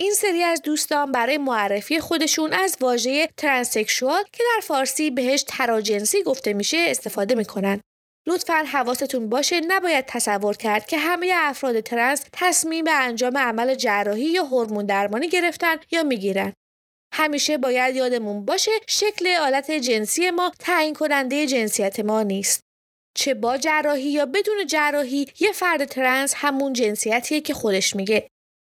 این سری از دوستان برای معرفی خودشون از واژه transsexual که در فارسی بهش تراجنسی گفته میشه استفاده می‌کنن. لطفا حواستون باشه نباید تصور کرد که همه افراد ترنس تصمیم به انجام عمل جراحی یا هورمون درمانی گرفتن یا می‌گیرن. همیشه باید یادمون باشه شکل آلت جنسی ما تعیین کننده جنسیت ما نیست. چه با جراحی یا بدون جراحی یه فرد ترنس همون جنسیتیه که خودش میگه.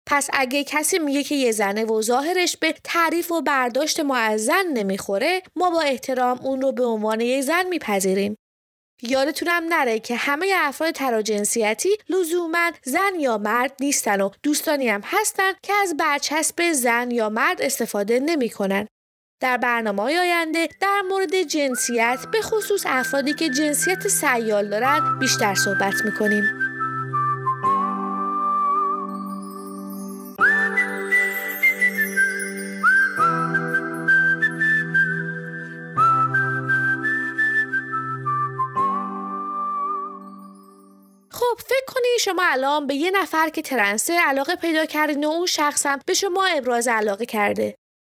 پس اگه کسی میگه که یه زنه و ظاهرش به تعریف و برداشت ما نمی‌خوره ما با احترام اون رو به عنوان یه زن میپذیریم. یادتونم نره که همه افراد تراجنسیتی لزوما زن یا مرد نیستن و دوستانی هم هستن که از برچسب زن یا مرد استفاده نمی‌کنن. در برنامه های آینده در مورد جنسیت به خصوص افرادی که جنسیت سیال دارند بیشتر صحبت می‌کنیم. خب فکر کنی شما الان به یه نفر که ترنسه علاقه پیدا کردین و اون شخص هم به شما ابراز علاقه کرده؟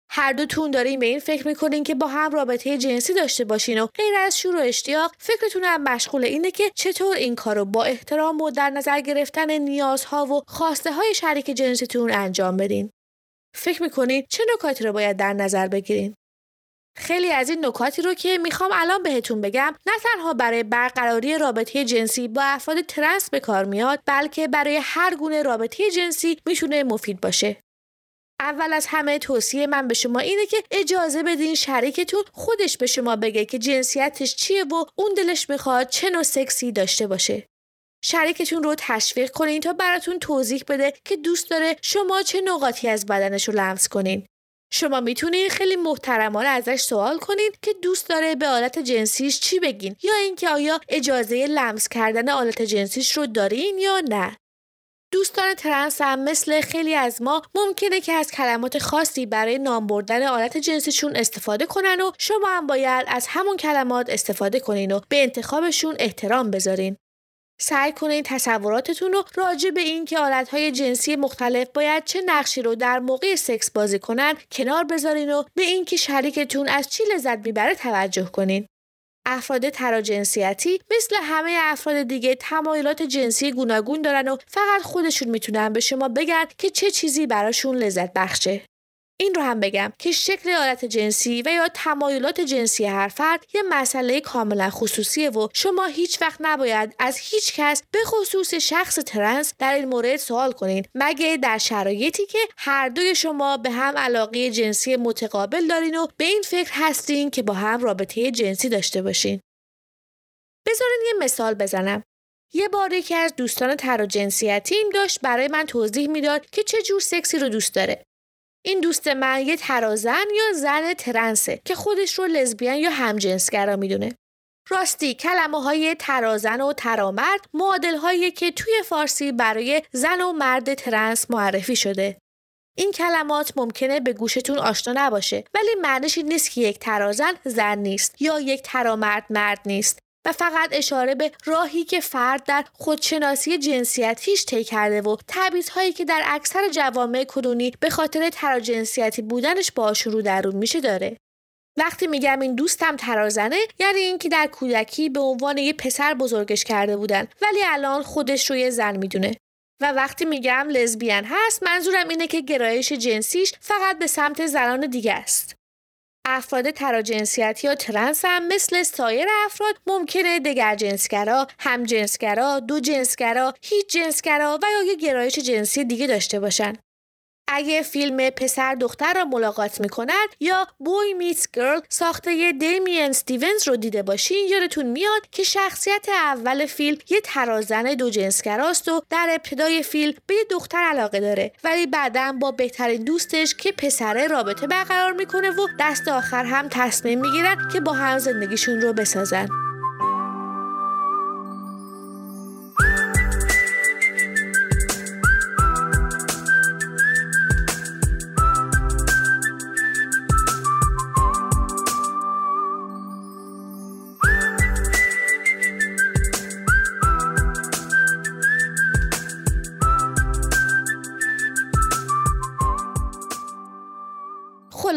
هر دوتون دارین به این فکر می‌کنین که با هم رابطه جنسی داشته باشین و غیر از شور و اشتیاق فکرتون هم مشغول اینه که چطور این کارو با احترام و در نظر گرفتن نیازها و خواسته های شریک جنسیتون انجام بدین. فکر می‌کنین چه نکاتی رو باید در نظر بگیرین؟ خیلی از این نکاتی رو که می‌خوام الان بهتون بگم نه تنها برای برقراری رابطه جنسی با افراد ترنس به کار میاد بلکه برای هر گونه رابطه جنسی می‌تونه مفید باشه. اول از همه توصیه من به شما اینه که اجازه بدین شریکتون خودش به شما بگه که جنسیتش چیه و اون دلش می‌خواد چه نوع سکسی داشته باشه. شریکتون رو تشویق کنین تا براتون توضیح بده که دوست داره شما چه نقاطی از بدنش رو لمس کنین. شما می‌تونین خیلی محترمانه ازش سوال کنین که دوست داره به آلت جنسیش چی بگین یا اینکه آیا اجازه لمس کردن آلت جنسیش رو دارین یا نه دوستان ترنس هم مثل خیلی از ما ممکنه که از کلمات خاصی برای نام بردن آلت جنسیشون استفاده کنن و شما هم باید از همون کلمات استفاده کنین و به انتخابشون احترام بذارین. سعی کنین تصوراتتون رو راجع به این که آلتهای جنسی مختلف باید چه نقشی رو در موقع سکس بازی کنن کنار بذارین و به اینکه شریکتون از چی لذت می‌بره توجه کنین. افراد تراجنسیتی مثل همه افراد دیگه تمایلات جنسی گوناگون دارن و فقط خودشون می‌تونن به شما بگن که چه چیزی براشون لذت بخشه. این رو هم بگم که شکل عادت جنسی و یا تمایلات جنسی هر فرد یه مسئله کاملا خصوصیه و شما هیچ وقت نباید از هیچ کس به خصوص شخص ترنس در این مورد سوال کنین مگه در شرایطی که هر دوی شما به هم علاقه جنسی متقابل دارین و به این فکر هستین که با هم رابطه جنسی داشته باشین. بذارین یه مثال بزنم. یه بار یکی از دوستان تراجنسیتیم داشت برای من توضیح می‌داد که چه جور سکسی رو دوست داره. این دوست من یه ترازن یا زن ترنسه که خودش رو لزبیان یا همجنسگرا می‌دونه. راستی کلمه های ترازن و ترامرد معادل هایی که توی فارسی برای زن و مرد ترنس معرفی شده. این کلمات ممکنه به گوشتون آشنا نباشه ولی معنیش این نیست که یک ترازن زن نیست یا یک ترامرد مرد نیست و فقط اشاره به راهی که فرد در خودشناسی جنسیتیش طی کرده و هایی که در اکثر جوامع کنونی به خاطر تراجنسیتی بودنش باشون رو درون میشه داره. وقتی میگم این دوستم ترازنه یعنی اینکه در کودکی به عنوان یه پسر بزرگش کرده بودن ولی الان خودش رو یه زن می‌دونه. و وقتی میگم لزبیان هست منظورم اینه که گرایش جنسیش فقط به سمت زنان دیگه است. افراد تراجنسیتی یا ترنس هم مثل سایر افراد ممکنه دگر جنسگرا، هم جنسگرا، دو جنسگرا، هیچ جنسگرا و یا یه گرایش جنسی دیگه داشته باشن. اگه فیلم پسر دختر را ملاقات می‌کنند یا بوی میتس گرل ساخته دیمین ستیونز رو دیده باشین یادتون میاد که شخصیت اول فیلم یه ترازن دو جنسگراست و در ابتدای فیلم به یه دختر علاقه داره. ولی بعدا با بهترین دوستش که پسره رابطه برقرار می‌کنه و دست آخر هم تصمیم می‌گیرن که با هم زندگیشون رو بسازن.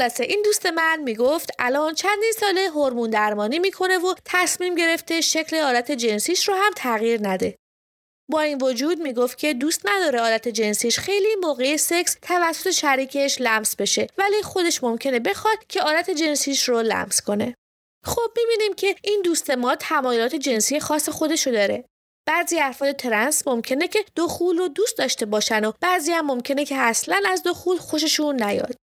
خلاصه این دوست من می‌گفت الان چندین ساله هورمون درمانی می‌کنه و تصمیم گرفته شکل آلت جنسیش رو هم تغییر نده. با این وجود می‌گفت که دوست نداره آلت جنسیش خیلی موقع سکس توسط شریکش لمس بشه ولی خودش ممکنه بخواد که آلت جنسیش رو لمس کنه. خب می‌بینیم که این دوست ما تمایلات جنسی خاص خودشو داره. بعضی افراد ترنس ممکنه که دخول رو دوست داشته باشن و بعضی هم ممکنه که اصلا از دخول خوششون نیاد.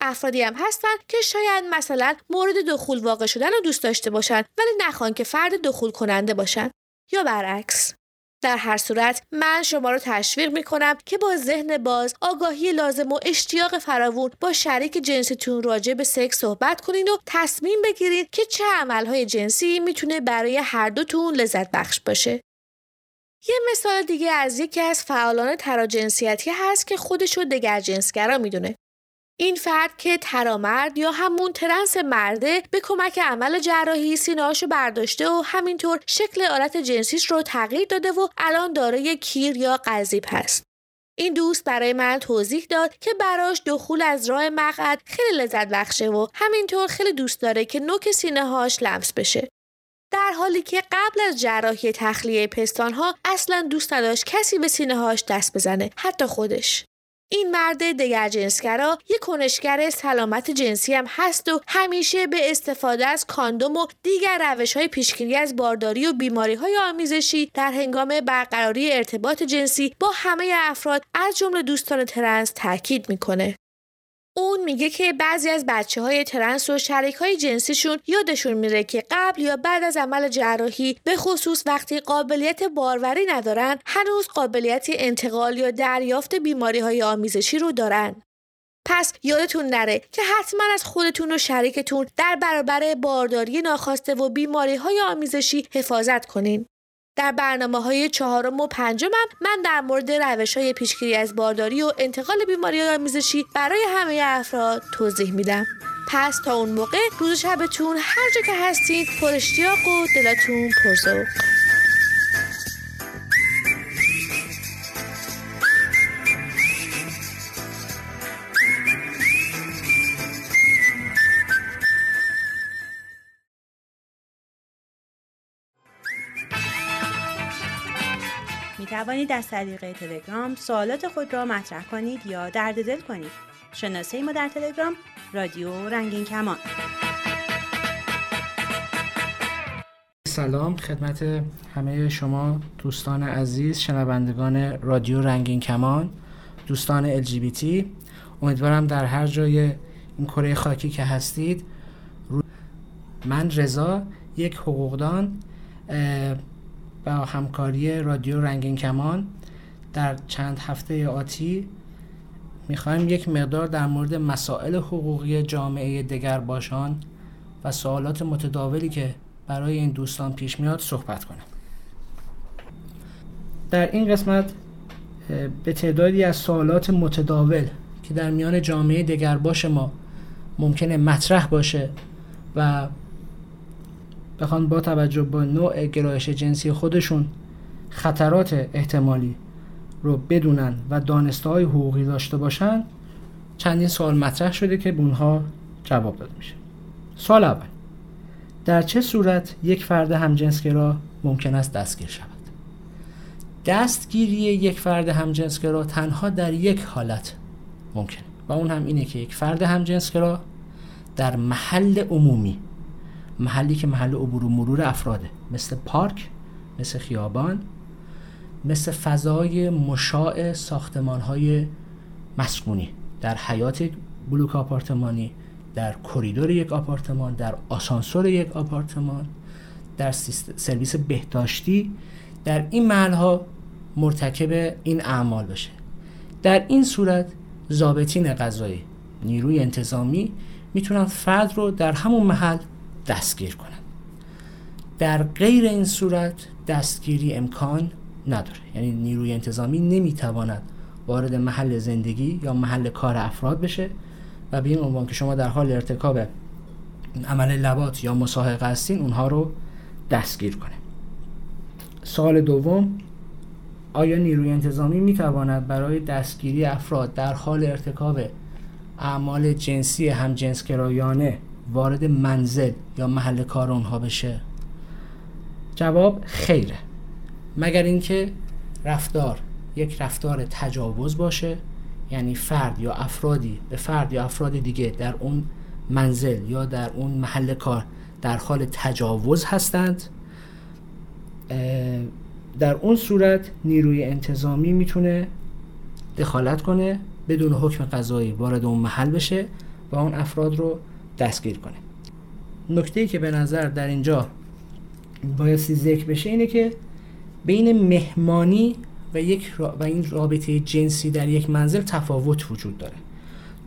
افرادی هم هستن که شاید مثلا مورد دخول واقع شدن رو دوست داشته باشن ولی نخوان که فرد دخول کننده باشن. یا برعکس. در هر صورت من شما رو تشویق می کنم که با ذهن باز آگاهی لازم و اشتیاق فراوون با شریک جنسیتون راجع به سکس صحبت کنین و تصمیم بگیرید که چه عملهای جنسی می‌تونه برای هر دوتون لذت بخش باشه. یه مثال دیگه از یکی از فعالان تراجنسیتی هست که خودش رو دگر جنسگرا می‌دونه. این فرد که ترامرد یا همون ترنس مرده به کمک عمل جراحی سینهاشو برداشته و همینطور شکل آلت جنسیش رو تغییر داده و الان دارای کیر یا قذیب هست. این دوست برای من توضیح داد که براش دخول از راه مقعد خیلی لذت بخشه و همینطور خیلی دوست داره که نوک سینه هاش لمس بشه. در حالی که قبل از جراحی تخلیه پستانها اصلا دوست نداشت کسی به سینه هاش دست بزنه حتی خودش. این مرد دگر جنسگرا یک کنشگر سلامت جنسی هم هست و همیشه به استفاده از کاندوم و دیگر روش های پیشگیری از بارداری و بیماری های آمیزشی در هنگام برقراری ارتباط جنسی با همه افراد از جمله دوستان ترنس تاکید می‌کنه. اون میگه که بعضی از بچه های ترنس و شریک های جنسیشون یادشون میره که قبل یا بعد از عمل جراحی به خصوص وقتی قابلیت باروری ندارن هنوز قابلیت انتقال یا دریافت بیماری های آمیزشی رو دارن. پس یادتون نره که حتما از خودتون و شریکتون در برابر بارداری ناخواسته و بیماری های آمیزشی حفاظت کنین. در برنامه های چهارم و پنجم من در مورد روش های پیشگیری از بارداری و انتقال بیماری آمیزشی برای همه افراد توضیح میدم. پس تا اون موقع روز شبتون هر جا که هستید پر اشتیاق و دلتون پرزوق. می توانید از طریق تلگرام سوالات خود را مطرح کنید یا درد دل کنید. شناسه ما در تلگرام رادیو رنگین کمان. سلام خدمت همه شما دوستان عزیز شنوندگان رادیو رنگین کمان دوستان LGBT امیدوارم در هر جای این کره خاکی که هستید من رضا یک حقوقدان با همکاری رادیو رنگین کمان در چند هفته آتی می‌خوایم یک مقدار در مورد مسائل حقوقی جامعه دگر باشان و سوالات متداولی که برای این دوستان پیش میاد صحبت کنم. در این قسمت به تعدادی از سوالات متداول که در میان جامعه دگرباش ما ممکنه مطرح باشه و بخوان با توجه به نوع گرایش جنسی خودشون خطرات احتمالی رو بدونن و دانسته های حقوقی داشته باشن چندین سوال مطرح شده که به اونها جواب داده میشه. سوال اول در چه صورت یک فرد همجنسگرا ممکن است دستگیر شود؟ دستگیری یک فرد همجنسگرا تنها در یک حالت ممکن و اون هم اینه که یک فرد همجنسگرا در محل عمومی محلی که محل عبور و مرور افراده. مثل پارک مثل خیابان مثل فضای مشاع ساختمان های مسکونی. در حیات بلوک آپارتمانی در کریدور یک آپارتمان در آسانسور یک آپارتمان در سرویس بهداشتی. در این محل ها مرتکب این اعمال بشه در این صورت ضابطین قضایی نیروی انتظامی می‌تونن فرد رو در همون محل دستگیر کنن در غیر این صورت دستگیری امکان نداره. یعنی نیروی انتظامی نمی‌تواند وارد محل زندگی یا محل کار افراد بشه و به این عنوان که شما در حال ارتکاب عمل لبات یا مساحقه هستین اونها رو دستگیر کنه. سال دوم آیا نیروی انتظامی می تواند برای دستگیری افراد در حال ارتکاب اعمال جنسی همجنسگرایانه وارد منزل یا محل کار اونها بشه؟ جواب خیره. مگر اینکه رفتار یک رفتار تجاوز باشه یعنی فرد یا افرادی به فرد یا افراد دیگه در اون منزل یا در اون محل کار در حال تجاوز هستند در اون صورت نیروی انتظامی می‌تونه دخالت کنه بدون حکم قضایی وارد اون محل بشه و اون افراد رو دستگیر کنه. نکته که به نظر در اینجا بایستی ذکر بشه اینه که بین مهمانی و یک و این رابطه جنسی در یک منزل تفاوت وجود داره.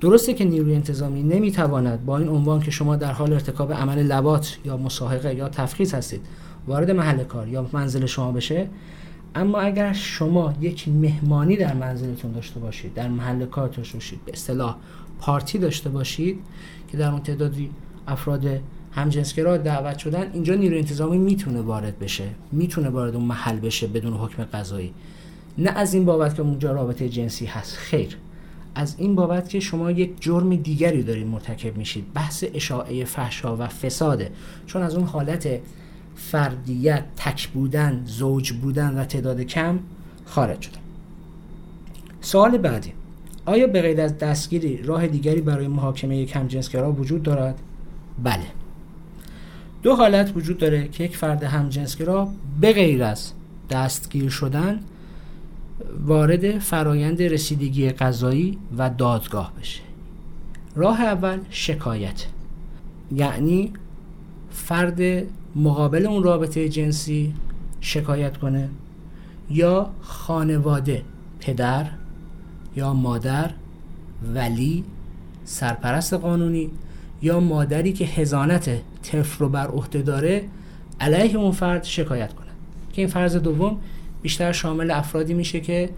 درسته که نیروی انتظامی نمی‌تواند با این عنوان که شما در حال ارتکاب عمل لبات یا مصاحقه یا تفخیص هستید وارد محل کار یا منزل شما بشه اما اگر شما یک مهمانی در منزلتون داشته باشید در محل کار داشته باشید به اصطلاح پارتی داشته باشید که در اون تعدادی افراد همجنسگرا دعوت شدن اینجا نیروی انتظامی می‌تونه وارد بشه می‌تونه وارد اون محل بشه بدون حکم قضایی. نه از این بابت که اونجا رابطه جنسی هست خیر. از این بابت که شما یک جرم دیگری دارید مرتکب میشید. بحث اشاعه فحشا و فساده. چون از اون حالت فردیت تک بودن زوج بودن و تعداد کم خارج شدن سوال بعدی. آیا به غیر از دستگیری راه دیگری برای محاکمه یک همجنسگرا وجود دارد؟ بله. دو حالت وجود داره که یک فرد همجنسگرا به غیر از دستگیر شدن وارد فرایند رسیدگی قضایی و دادگاه بشه. راه اول شکایت. یعنی فرد مقابل اون رابطه جنسی شکایت کنه یا خانواده پدر یا مادر ولی سرپرست قانونی یا مادری که هزانت طفل رو بر عهده داره علیه اون فرد شکایت کنه که این فرض دوم بیشتر شامل افرادی میشه که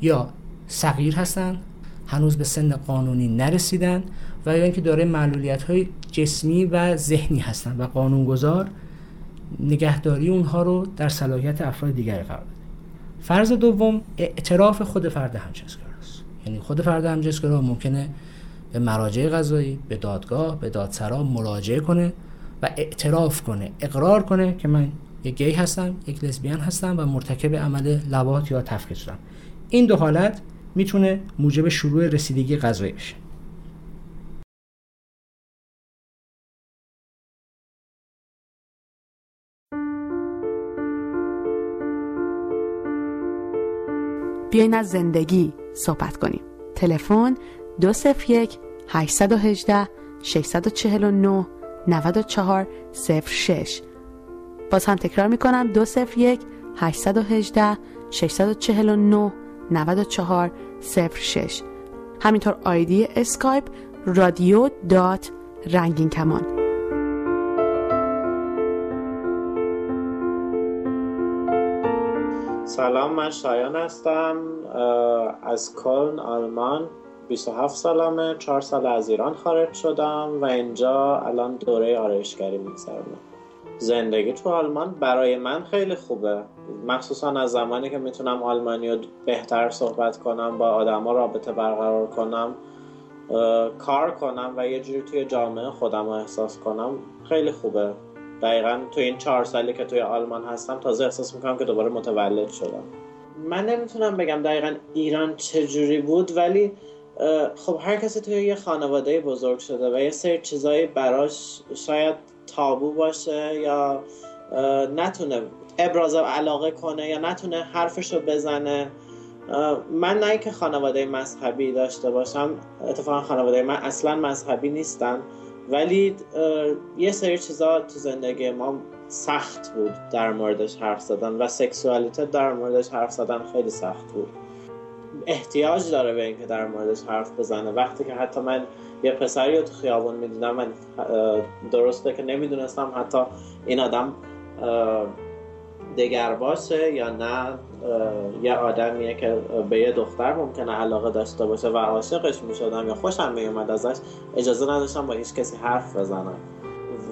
یا صغیر هستن هنوز به سن قانونی نرسیدن و یا اینکه داره معلولیت های جسمی و ذهنی هستن و قانونگذار نگهداری اونها رو در صلاحیت افراد دیگری قرار بده فرض دوم اعتراف خود فرد همجنسگرا یعنی خود فرد همجنسگرا ممکنه به مراجع قضایی به دادگاه به دادسرا مراجعه کنه و اعتراف کنه اقرار کنه که من یک گی هستم یک لسبیان هستم و مرتکب عمل لواط یا تفکیک شدم. این دو حالت می‌تونه موجب شروع رسیدگی غذایی بشه. بیاین از زندگی. صحبت کنیم. تلفن 201 818 649 94 06 باز هم تکرار می‌کنم 201 818 649 94 06 همینطور آیدی اسکایپ رادیو dot رنگین کمان سلام من شایان هستم از کلن آلمان. 27 سالمه 4 سال از ایران خارج شدم و اینجا الان دوره آرایشگری میگذرونم. زندگی تو آلمان برای من خیلی خوبه. مخصوصا از زمانی که می‌تونم آلمانی رو بهتر صحبت کنم با آدما رابطه برقرار کنم کار کنم و یه جوری توی جامعه خودم رو احساس کنم خیلی خوبه. دقیقا تو این چهار سالی که توی آلمان هستم تازه احساس می‌کنم که دوباره متولد شدم. من نمی‌تونم بگم دقیقا ایران چجوری بود ولی خب هر کسی توی یه خانواده بزرگ شده و یه سری چیزایی براش شاید تابو باشه یا نتونه ابراز علاقه کنه یا نتونه حرفشو بزنه. من نه که خانواده مذهبی داشته باشم اتفاقا خانواده من اصلا مذهبی نیستن. ولی یه سری چیزا تو زندگی ما سخت بود در موردش حرف زدن و سکسوالیته در موردش حرف زدن خیلی سخت بود. احتیاج داره به اینکه در موردش حرف بزنه. وقتی که حتی من یه پسری رو تو خیابون می‌دیدم من درسته که نمی‌دونستم حتی این آدم دگر باشه یا نه یه آدمیه که به یه دختر ممکنه علاقه داشته باشه و عاشقش می‌شدم یا خوشم میومد ازش اجازه نداشتم با هیچ کسی حرف بزنم.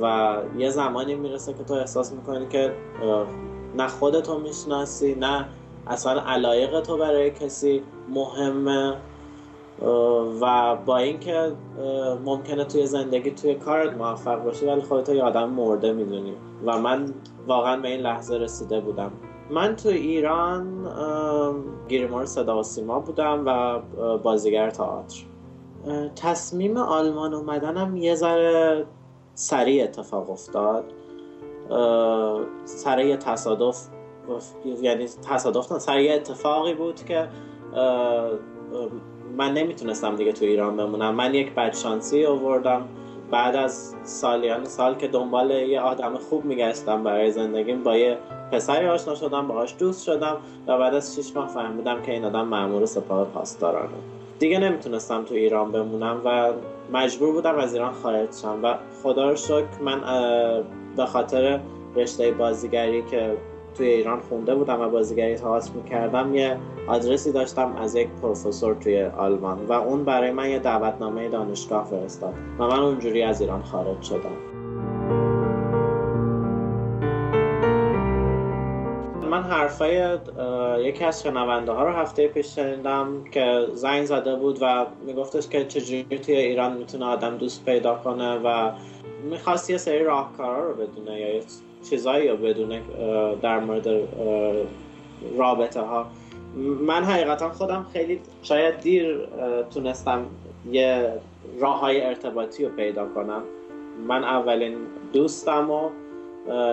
و یه زمانی می‌رسه که تو احساس می‌کنی که نه خودتو می‌شناسی نه اصلا علایق تو برای کسی مهمه. و با اینکه ممکنه توی زندگی توی کارت موفق باشی ولی خودت یه آدم مرده می‌دونی. و من واقعا به این لحظه رسیده بودم. من تو ایران گیرمار صدا و سیما بودم و بازیگر تئاتر. تصمیم آلمان اومدنم یه ذره سریع اتفاق افتاد. سریع تصادف یعنی تصادف نه سریع اتفاقی بود که من نمی‌تونستم دیگه تو ایران بمونم. من یک بدشانسی آوردم. بعد از سالیان سال که دنبال یه آدم خوب میگشتم برای زندگیم با یه پسری آشنا شدم باهاش دوست شدم و بعد از 6 ماه فهمیدم که این آدم مأمور سپاه پاسدارانه. دیگه نمی‌تونستم تو ایران بمونم و مجبور بودم از ایران خارج شم و خدا رو شکر من به خاطر رشته بازیگری که توی ایران خونده بودم و بازیگری تئاتر می‌کردم یه آدرسی داشتم از یک پروفسور توی آلمان و اون برای من یه دعوتنامه دانشگاه فرستاد و من اونجوری از ایران خارج شدم. من حرفای یکی از شنونده ها رو هفته پیش شنیدم که زنگ زده بود و میگفتش که چجوری توی ایران می‌تونه آدم دوست پیدا کنه و می‌خواست یه سری راهکارا رو بدونه یا چیزایی رو بدونه در مورد رابطه ها من حقیقتا خودم خیلی شاید دیر تونستم یه راه های ارتباطی رو پیدا کنم. من اولین دوستم و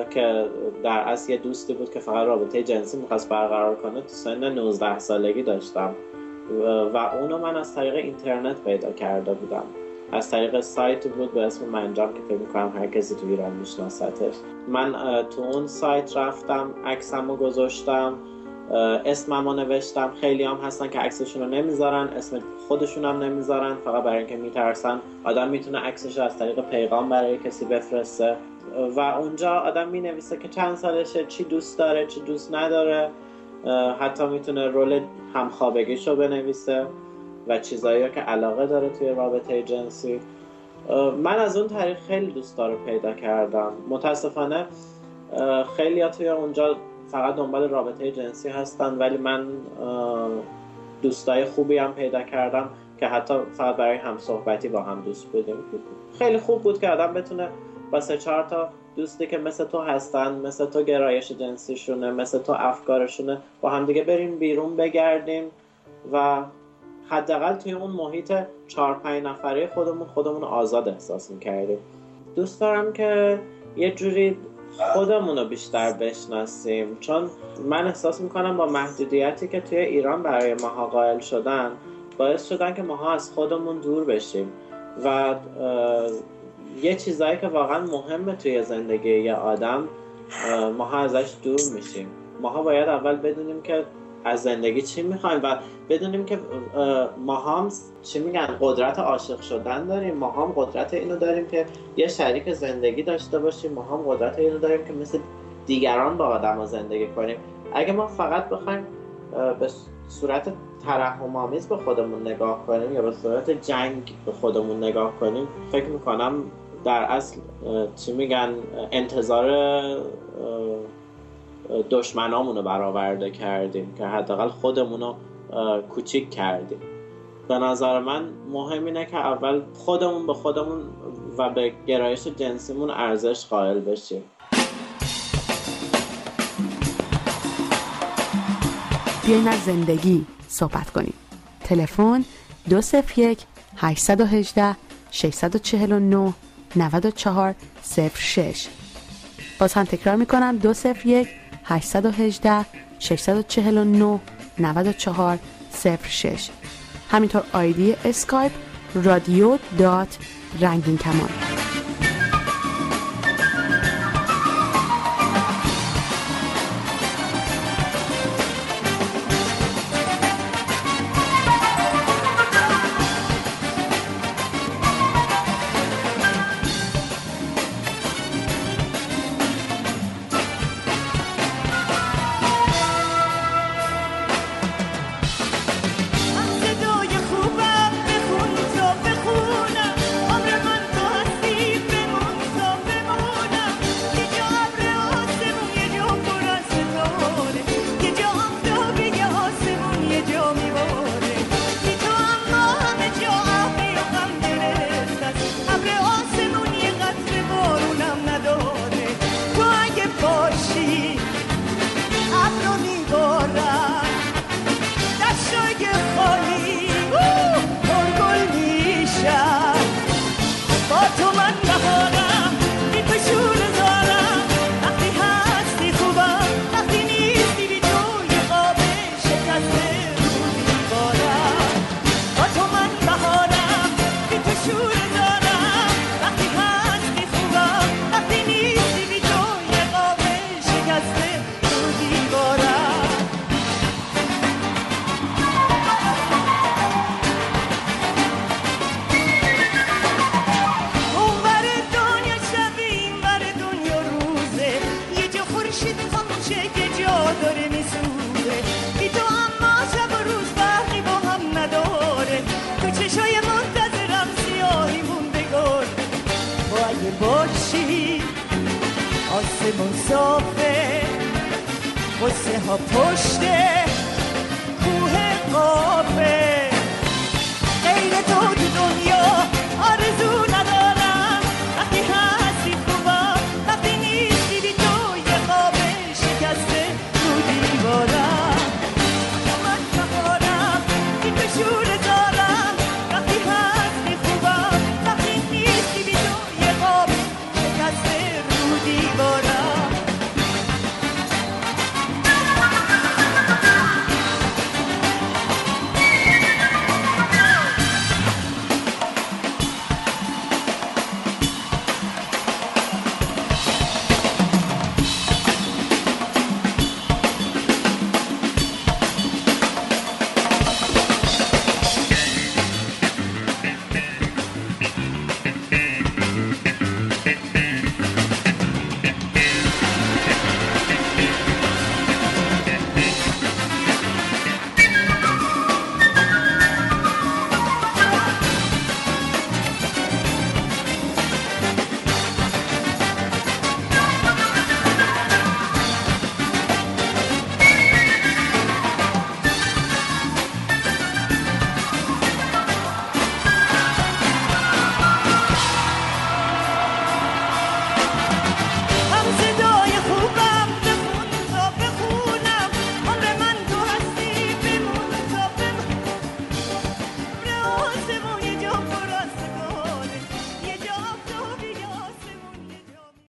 که در اصل یه دوستی بود که فقط رابطه جنسی می‌خواست برقرار کنه تو سن 19 سالگی داشتم. و اونو من از طریق اینترنت پیدا کرده بودم. از طریق سایت بود به اسم منجام که فکر می‌کنم هر کسی تو ایران میشناستش من تو اون سایت رفتم عکسمو گذاشتم اسمم رو نوشتم. خیلی هم هستن که عکسشون رو نمی‌ذارن اسم خودشون هم نمی‌ذارن. فقط برای اینکه میترسن آدم می‌تونه عکسش از طریق پیغام برای کسی بفرسته. و اونجا آدم می‌نویسه که چند سالشه چی دوست داره چی دوست نداره. حتی می‌تونه رول همخوابگیش رو بنویسه. و چیزایی که علاقه داره توی رابطه جنسی. من از اون طریق خیلی دوست رو پیدا کردم. متاسفانه خیلی ها توی اونجا فقط دنبال رابطه جنسی هستن ولی من دوستای خوبی هم پیدا کردم که حتی فقط برای هم صحبتی با هم دوست بودیم. خیلی خوب بود که آدم بتونه با سه چهار تا دوستی که مثل تو هستن مثل تو گرایش جنسیشونه مثل تو افکارشونه با همدیگه بریم بیرون بگردیم و حداقل توی اون محیط چهار پنج نفره خودمون خودمون آزاد احساس می‌کردیم. دوست دارم که یه جوری خودمون رو بیشتر بشناسیم. چون من احساس می‌کنم با محدودیتی که توی ایران برای ماها قائل شدن باعث شدن که ماها از خودمون دور بشیم. و یه چیزایی که واقعا مهمه توی زندگی یه آدم ماها ازش دور میشیم. ماها باید اول بدونیم که از زندگی چی می‌خوایم و بدونیم که ما چی میگن قدرت عاشق شدن داریم. ما قدرت اینو داریم که یه شریک زندگی داشته باشیم. ما قدرت اینو داریم که مثل دیگران با آدم زندگی کنیم. اگه ما فقط بخوایم به صورت ترحم آمیز به خودمون نگاه کنیم یا به صورت جنگ به خودمون نگاه کنیم فکر می‌کنم در اصل چی میگن انتظار دشمنامون رو برآورده کردیم که حداقل خودمون رو کوچیک کردیم به نظر من مهم اینه که اول خودمون به خودمون و به گرایش جنسیمون ارزش قائل بشیم. بیاین از زندگی صحبت کنیم. تلفن 201 818 649 94 06 باز هم تکرار می‌کنم 201 818 649 94 06 همینطور آیدی اسکایپ رادیو dot رنگین کمان. صافه قصه ها پشت کوه قافه. غیر تو تو دنیا آرزو